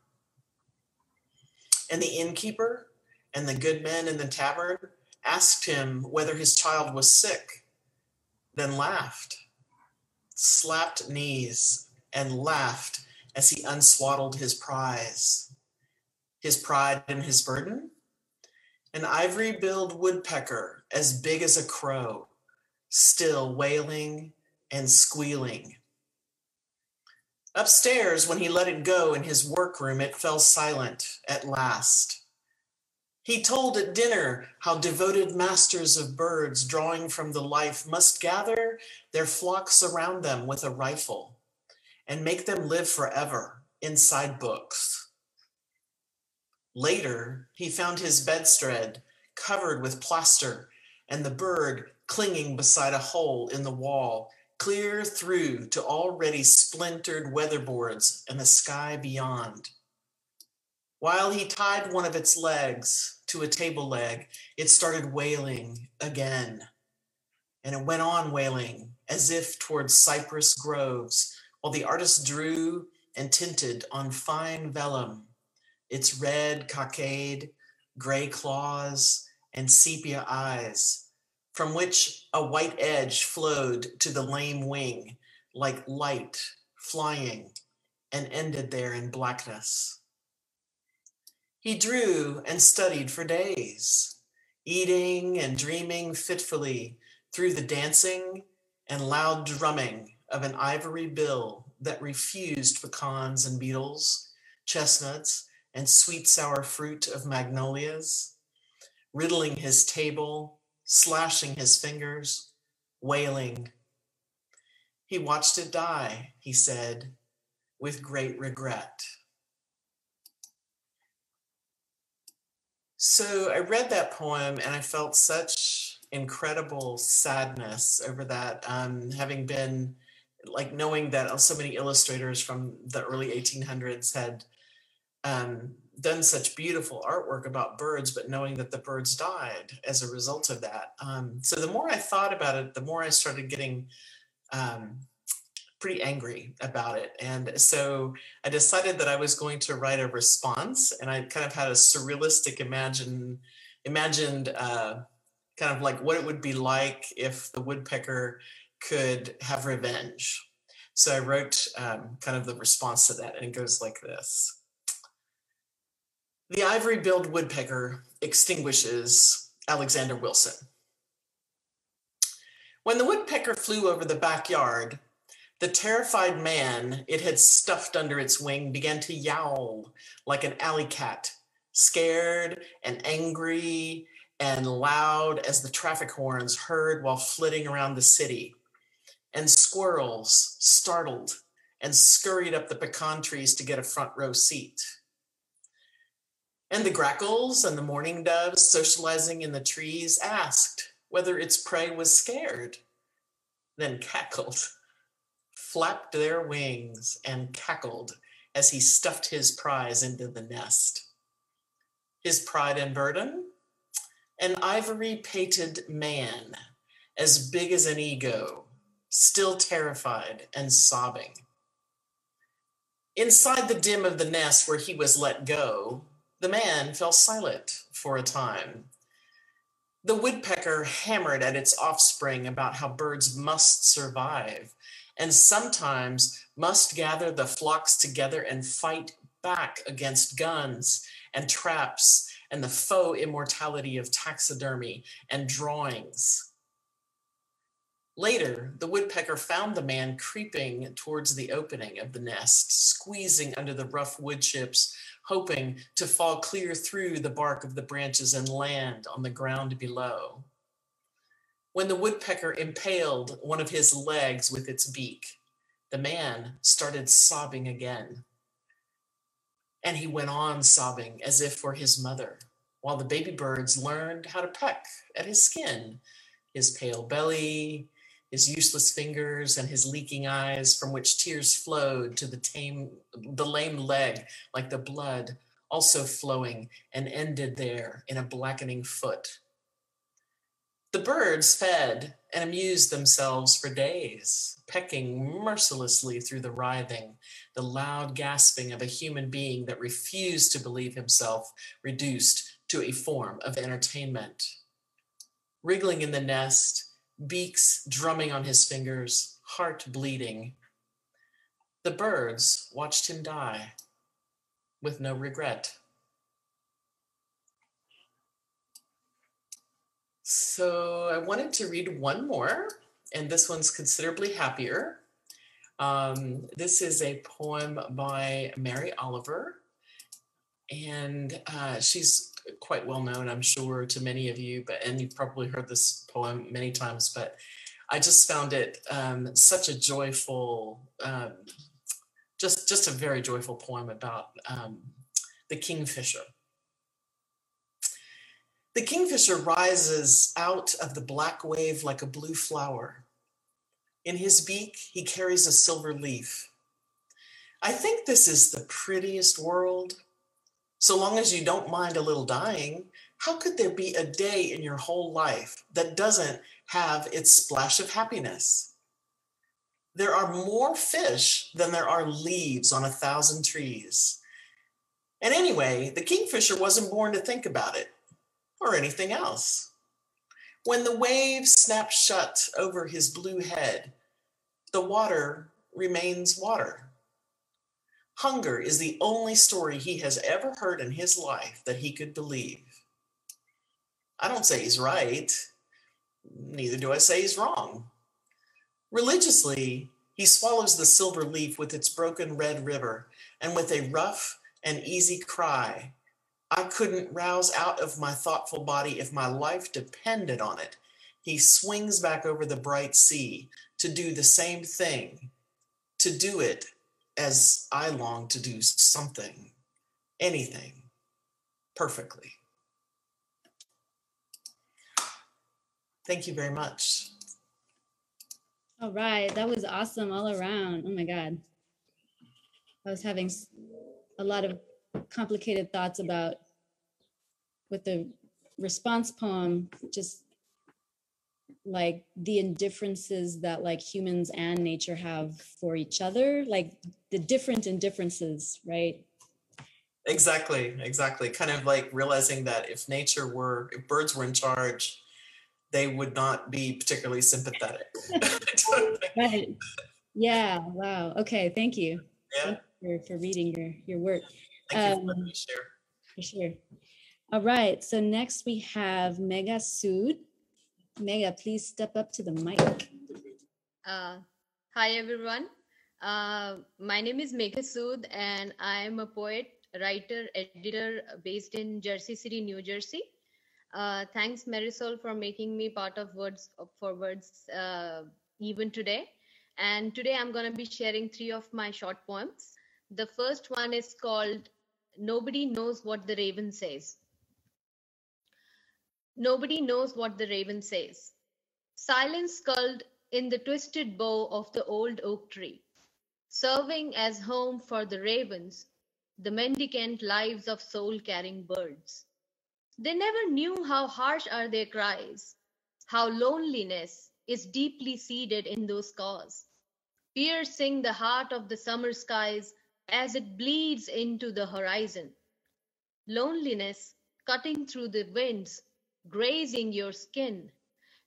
And the innkeeper and the good men in the tavern asked him whether his child was sick, then laughed slapped knees, and laughed as he unswaddled his prize. His pride and his burden? An ivory billed woodpecker as big as a crow, still wailing and squealing. Upstairs, when he let it go in his workroom, it fell silent at last. He told at dinner how devoted masters of birds, drawing from the life, must gather their flocks around them with a rifle and make them live forever inside books. Later, he found his bedstead covered with plaster and the bird clinging beside a hole in the wall, clear through to already splintered weatherboards and the sky beyond. While he tied one of its legs to a table leg, it started wailing again. And it went on wailing as if towards cypress groves, while the artist drew and tinted on fine vellum its red cockade, gray claws, and sepia eyes, from which a white edge flowed to the lame wing like light flying and ended there in blackness. He drew and studied for days, eating and dreaming fitfully through the dancing and loud drumming of an ivory bill that refused pecans and beetles, chestnuts, and sweet sour fruit of magnolias, riddling his table, slashing his fingers, wailing. He watched it die, he said, with great regret. So I read that poem and I felt such incredible sadness over that, um, having been like knowing that so many illustrators from the early 1800s had um, done such beautiful artwork about birds, but knowing that the birds died as a result of that. Um, so the more I thought about it, the more I started getting um, pretty angry about it. And so I decided that I was going to write a response, and I kind of had a surrealistic imagine imagined uh, kind of like what it would be like if the woodpecker could have revenge. So I wrote um, kind of the response to that, and it goes like this. The ivory billed woodpecker extinguishes Alexander Wilson. When the woodpecker flew over the backyard, the terrified man it had stuffed under its wing began to yowl like an alley cat, scared and angry and loud as the traffic horns heard while flitting around the city. And squirrels, startled, and scurried up the pecan trees to get a front row seat. And the grackles and the mourning doves socializing in the trees asked whether its prey was scared, then cackled flapped their wings and cackled as he stuffed his prize into the nest. his pride and burden, an ivory pated man, as big as an ego, still terrified and sobbing. Inside the dim of the nest where he was let go, the man fell silent for a time. The woodpecker hammered at its offspring about how birds must survive and sometimes must gather the flocks together and fight back against guns and traps and the faux immortality of taxidermy and drawings. Later, the woodpecker found the man creeping towards the opening of the nest, squeezing under the rough wood chips, hoping to fall clear through the bark of the branches and land on the ground below. When the woodpecker impaled one of his legs with its beak, the man started sobbing again. And he went on sobbing as if for his mother, while the baby birds learned how to peck at his skin, his pale belly, his useless fingers, and his leaking eyes, from which tears flowed to the tame, the lame leg, like the blood, also flowing and ended there in a blackening foot. The birds fed and amused themselves for days, pecking mercilessly through the writhing, the loud gasping of a human being that refused to believe himself reduced to a form of entertainment. Wriggling in the nest, beaks drumming on his fingers, heart bleeding. The birds watched him die with no regret. So I wanted to read one more, and this one's considerably happier. Um, this is a poem by Mary Oliver, and uh, she's quite well known, I'm sure, to many of you. But and you've probably heard this poem many times. But I just found it um, such a joyful, um, just just a very joyful poem about um, the kingfisher. The kingfisher rises out of the black wave like a blue flower. In his beak, he carries a silver leaf. I think this is the prettiest world. So long as you don't mind a little dying, how could there be a day in your whole life that doesn't have its splash of happiness? There are more fish than there are leaves on a thousand trees. And anyway, the kingfisher wasn't born to think about it or anything else. When the waves snap shut over his blue head, the water remains water. Hunger is the only story he has ever heard in his life that he could believe. I don't say he's right, neither do I say he's wrong. Religiously, he swallows the silver leaf with its broken red river, and with a rough and easy cry, I couldn't rouse out of my thoughtful body if my life depended on it. He swings back over the bright sea to do the same thing, to do it as I long to do something, anything, perfectly. Thank you very much. All right, that was awesome all around. Oh my God. I was having a lot of complicated thoughts about with the response poem, just like the indifferences that like humans and nature have for each other, like the different indifferences, right? Exactly, exactly. Kind of like realizing that if nature were, if birds were in charge, they would not be particularly sympathetic. Right. Yeah, wow. Okay, thank you. Yeah. Thank you for, for reading your, your work. Thank you for Um, me share. For sure. All right, so next we have Megha Sood. Mega, please step up to the mic. Uh, hi everyone. Uh, my name is Megha Sood and I am a poet, writer, editor based in Jersey City, New Jersey. Uh, thanks Marisol for making me part of Words for Words uh, even today. And today I'm going to be sharing three of my short poems. The first one is called Nobody Knows What the Raven Says. Nobody knows what the raven says. Silence culled in the twisted bough of the old oak tree, serving as home for the ravens, the mendicant lives of soul carrying birds. They never knew how harsh are their cries, how loneliness is deeply seated in those caws, piercing the heart of the summer skies as it bleeds into the horizon. Loneliness cutting through the winds, grazing your skin,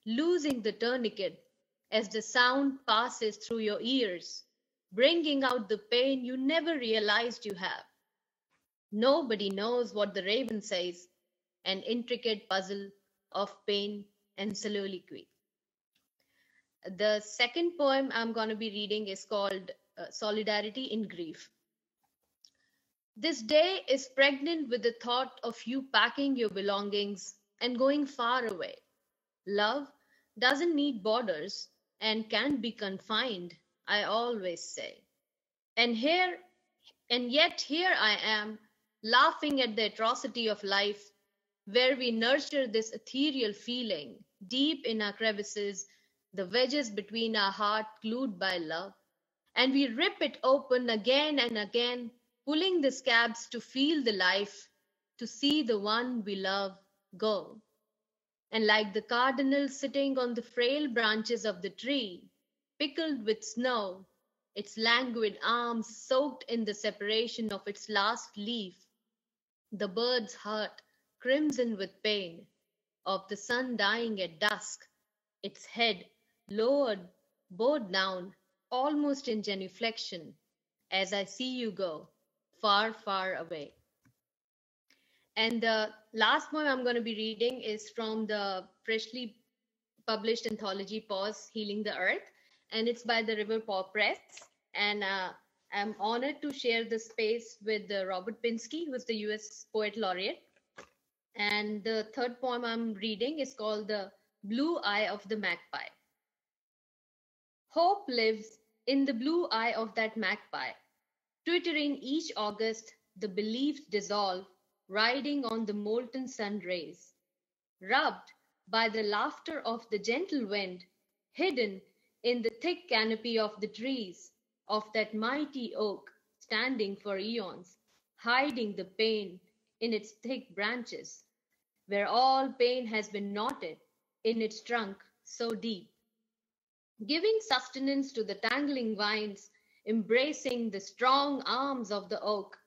losing the tourniquet as the sound passes through your ears, bringing out the pain you never realized you have. Nobody knows what the raven says, an intricate puzzle of pain and soliloquy. The second poem I'm going to be reading is called uh, Solidarity in Grief. This day is pregnant with the thought of you packing your belongings and going far away. Love doesn't need borders and can't be confined, I always say. And here, and yet here I am, laughing at the atrocity of life, where we nurture this ethereal feeling deep in our crevices, the wedges between our heart glued by love. And we rip it open again and again, pulling the scabs to feel the life, to see the one we love go. And like the cardinal sitting on the frail branches of the tree, pickled with snow, its languid arms soaked in the separation of its last leaf, the bird's heart crimson with pain of the sun dying at dusk, its head lowered, bowed down, almost in genuflection, as I see you go, far, far away. And the last poem I'm going to be reading is from the freshly published anthology Pause Healing the Earth, and it's by the River Paw Press. And uh, I'm honored to share the space with uh, Robert Pinsky, who is the US Poet Laureate. And the third poem I'm reading is called The Blue Eye of the Magpie. Hope lives in the blue eye of that magpie. Twittering each August, the beliefs dissolve, riding on the molten sun rays. Rubbed by the laughter of the gentle wind, hidden in the thick canopy of the trees of that mighty oak standing for eons, hiding the pain in its thick branches, where all pain has been knotted in its trunk so deep giving sustenance to the tangling vines, embracing the strong arms of the oak,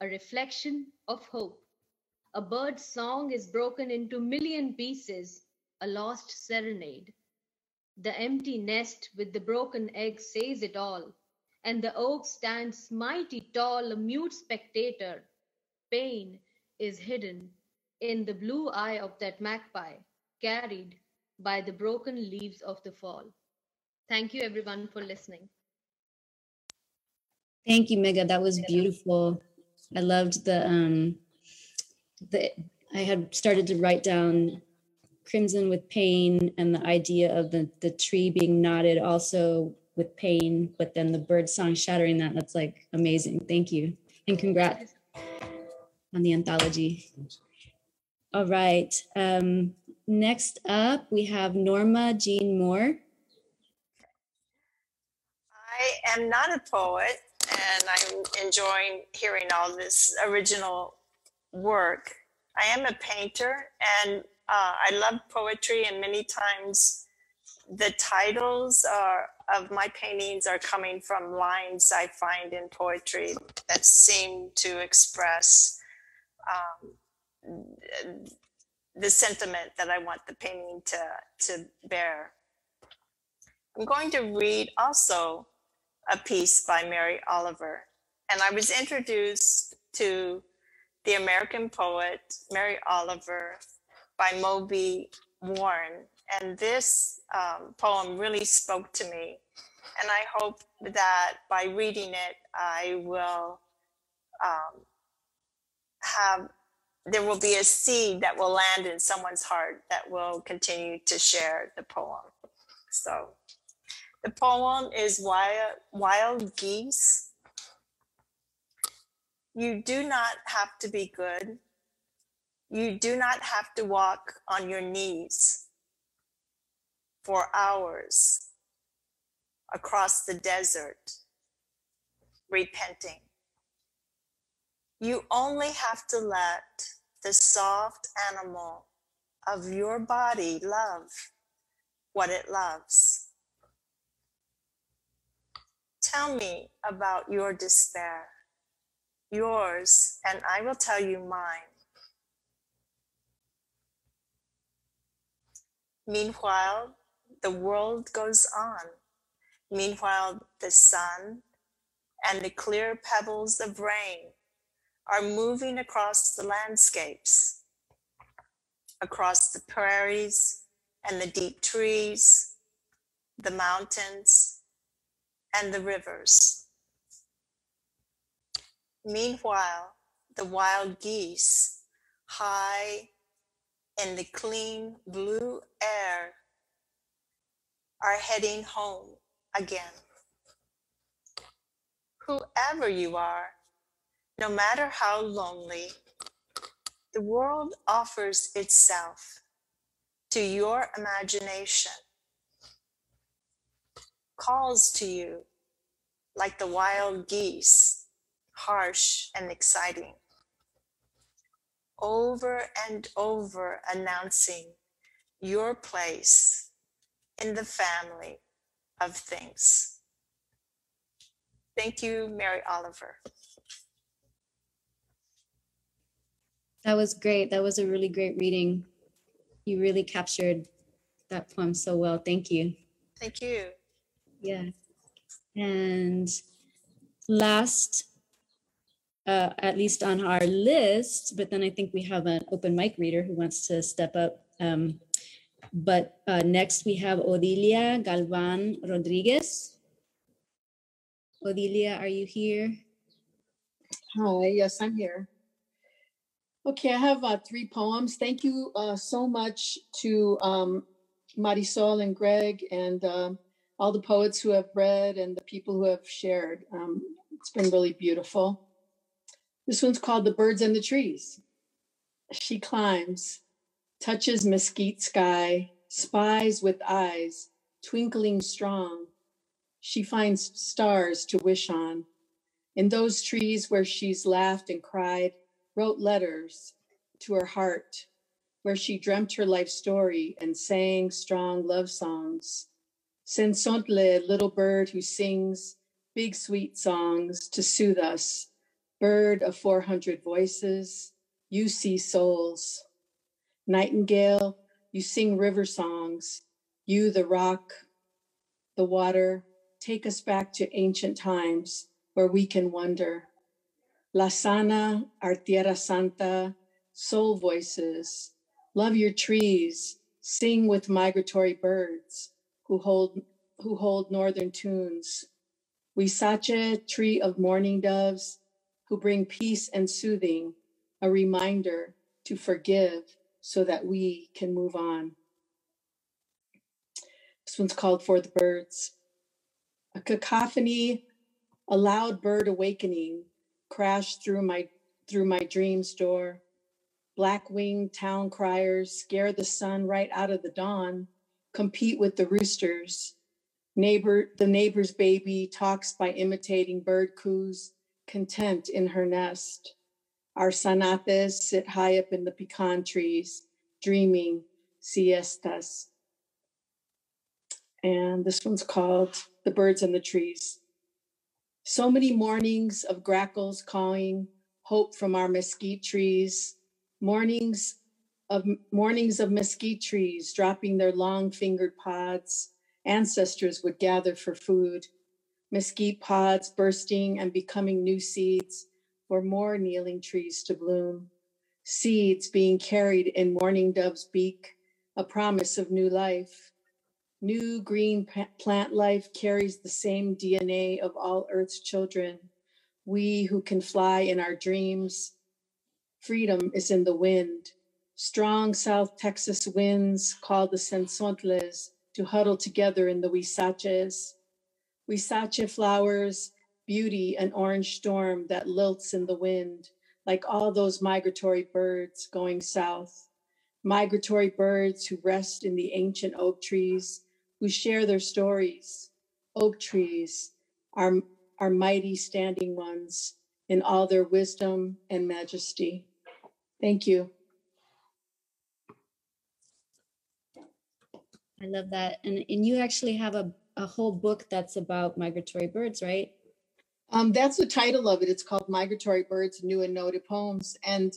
a reflection of hope. A bird's song is broken into million pieces, a lost serenade. The empty nest with the broken egg says it all, and the oak stands mighty tall, a mute spectator. Pain is hidden in the blue eye of that magpie, carried by the broken leaves of the fall. Thank you, everyone, for listening. Thank you, Megha. That was beautiful. I loved the um the I had started to write down crimson with pain and the idea of the the tree being knotted also with pain, but then the bird song shattering that. That's like amazing. Thank you. And congrats on the anthology. All right. Um, next up, we have Norma Jean Moore. I am not a poet, and I'm enjoying hearing all this original work. I am a painter, and uh, I love poetry, and many times the titles are, of my paintings are coming from lines I find in poetry that seem to express um, the sentiment that I want the painting to, to bear. I'm going to read also a piece by Mary Oliver. And I was introduced to the American poet Mary Oliver by Moby Warren. And this um, poem really spoke to me. And I hope that by reading it, I will um, have, there will be a seed that will land in someone's heart that will continue to share the poem. So the poem is Wild, Wild Geese. You do not have to be good. You do not have to walk on your knees for hours across the desert repenting. You only have to let the soft animal of your body love what it loves. Tell me about your despair, yours, and I will tell you mine. Meanwhile, the world goes on. Meanwhile, the sun and the clear pebbles of rain are moving across the landscapes, across the prairies and the deep trees, the mountains, and the rivers. Meanwhile, the wild geese, high in the clean blue air, are heading home again. Whoever you are, no matter how lonely, the world offers itself to your imagination, calls to you like the wild geese, harsh and exciting, over and over announcing your place in the family of things. Thank you, Mary Oliver. That was great. That was a really great reading. You really captured that poem so well. Thank you. Thank you. Yeah. And last, uh, at least on our list, but then I think we have an open mic reader who wants to step up. Um, but uh, next we have Odilia Galvan Rodriguez. Odilia, are you here? Hi, yes, I'm here. Okay, I have uh, three poems. Thank you uh, so much to um, Marisol and Greg and uh, all the poets who have read and the people who have shared. Um, it's been really beautiful. This one's called The Birds and the Trees. She climbs, touches mesquite sky, spies with eyes, twinkling strong. She finds stars to wish on. In those trees where she's laughed and cried, wrote letters to her heart where she dreamt her life story and sang strong love songs. Cenzontle, little bird who sings big sweet songs to soothe us, bird of 400 voices, you see souls. Nightingale, you sing river songs, you the rock, the water, take us back to ancient times where we can wonder. La Sana, our Tierra Santa, soul voices, love your trees, sing with migratory birds who hold who hold northern tunes. Huizache, tree of mourning doves, who bring peace and soothing, a reminder to forgive so that we can move on. This one's called For the Birds. A cacophony, a loud bird awakening crashed through my through my dreams door. Black winged town criers scare the sun right out of the dawn, compete with the roosters. Neighbor, the neighbor's baby talks by imitating bird coos, content in her nest. Our zanates sit high up in the pecan trees, dreaming siestas. And this one's called The Birds and the Trees. So many mornings of grackles cawing, hope from our mesquite trees, mornings of mornings of mesquite trees dropping their long fingered pods. Ancestors would gather for food, mesquite pods bursting and becoming new seeds for more kneeling trees to bloom. Seeds being carried in mourning dove's beak, a promise of new life. New green plant life carries the same DNA of all Earth's children. We who can fly in our dreams. Freedom is in the wind. Strong South Texas winds call the cenzontles to huddle together in the huizaches. Huizache flowers, beauty, an orange storm that lilts in the wind, like all those migratory birds going south. Migratory birds who rest in the ancient oak trees who share their stories. Oak trees are, are mighty standing ones in all their wisdom and majesty. Thank you. I love that. And and you actually have a, a whole book that's about migratory birds, right? Um, that's the title of it. It's called Migratory Birds, New and Noted Poems. And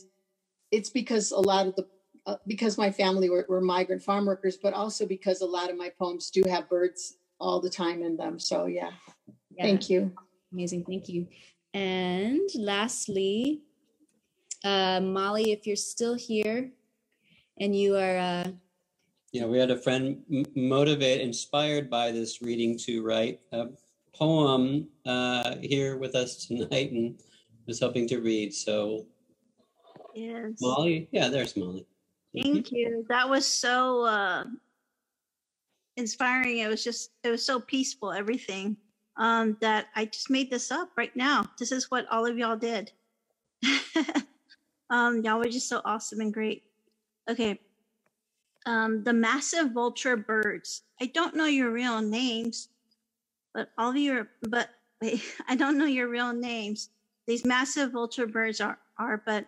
it's because a lot of the, uh, because my family were, were migrant farm workers, but also because a lot of my poems do have birds all the time in them. So yeah, Yeah. thank you. Amazing, thank you. And lastly, uh, Molly, if you're still here and you are, uh, Yeah, we had a friend motivate, inspired by this reading to write a poem uh, here with us tonight and was hoping to read. So, Yes. Molly, yeah, there's Molly. Thank you. That was so uh, inspiring. It was just, it was so peaceful, everything. Um, that I just made this up right now. This is what all of y'all did. um, y'all were just so awesome and great. Okay. Um, the massive vulture birds. I don't know your real names, but all of your, but wait, I don't know your real names. These massive vulture birds are, are, but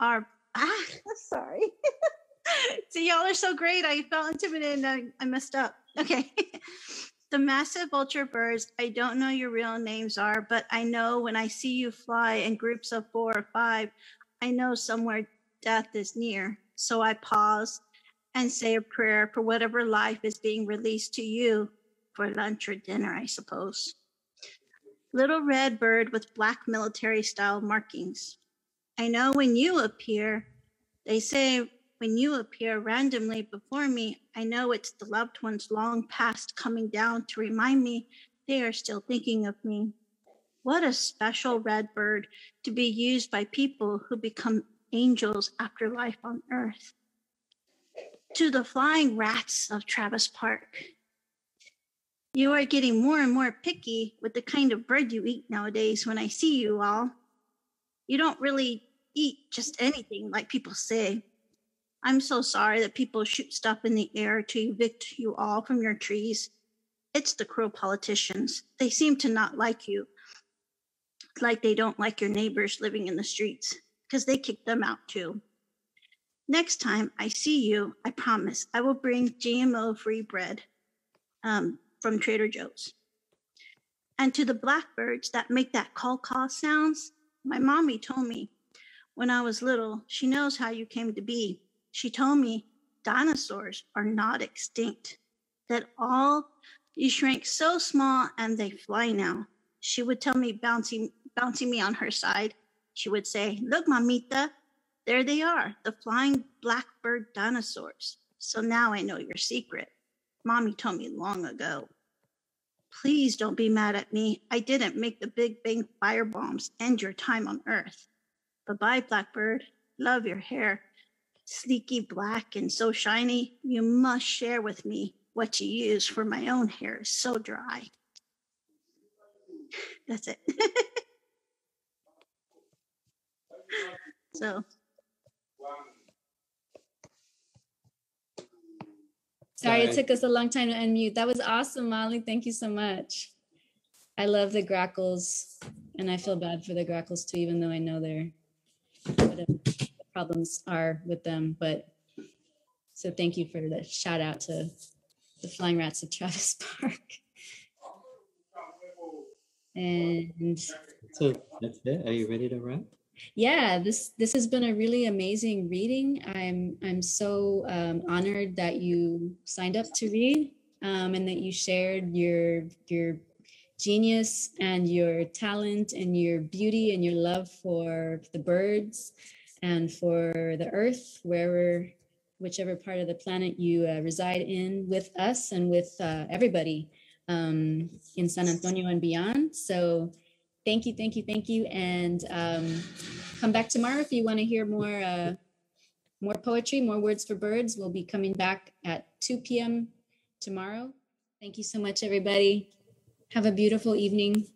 are, ah, sorry. See, y'all are so great. I felt intimidated I, I messed up. Okay. the massive vulture birds, I don't know your real names are, but I know when I see you fly in groups of four or five, I know somewhere death is near. So I pause and say a prayer for whatever life is being released to you for lunch or dinner, I suppose. Little red bird with black military style markings. I know when you appear, they say when you appear randomly before me, I know it's the loved ones long past coming down to remind me they are still thinking of me. What a special red bird to be used by people who become angels after life on earth. To the flying rats of Travis Park. You are getting more and more picky with the kind of bread you eat nowadays when I see you all. You don't really eat just anything like people say. I'm so sorry that people shoot stuff in the air to evict you all from your trees. It's the cruel politicians. They seem to not like you, like they don't like your neighbors living in the streets, because they kicked them out too. Next time I see you, I promise I will bring GMO free bread um, from Trader Joe's. And to the blackbirds that make that call call sounds, my mommy told me when I was little, she knows how you came to be. She told me dinosaurs are not extinct, that all you shrank so small and they fly now. She would tell me, bouncing, bouncing me on her side, she would say, Look, Mamita, there they are, the flying blackbird dinosaurs. So now I know your secret. Mommy told me long ago. Please don't be mad at me. I didn't make the Big Bang firebombs end your time on Earth. Bye bye, Blackbird. Love your hair. Sleeky black and so shiny. You must share with me what you use, for my own hair is so dry. That's it. so, sorry, it took us a long time to unmute. That was awesome, Molly. Thank you so much. I love the grackles and I feel bad for the grackles too, even though I know they're whatever the problems are with them. But so thank you for the shout out to the flying rats of Travis Park. And So that's it. Are you ready to wrap? Yeah this this has been a really amazing reading. I'm i'm so um, honored that you signed up to read um, and that you shared your your genius and your talent and your beauty and your love for the birds and for the earth wherever whichever part of the planet you uh, reside in with us and with uh, everybody um, in san antonio and beyond. So thank you thank you thank you. And um, come back tomorrow if you want to hear more uh, more poetry more words for birds. We'll be coming back at 2 p.m tomorrow. Thank you so much everybody. Have a beautiful evening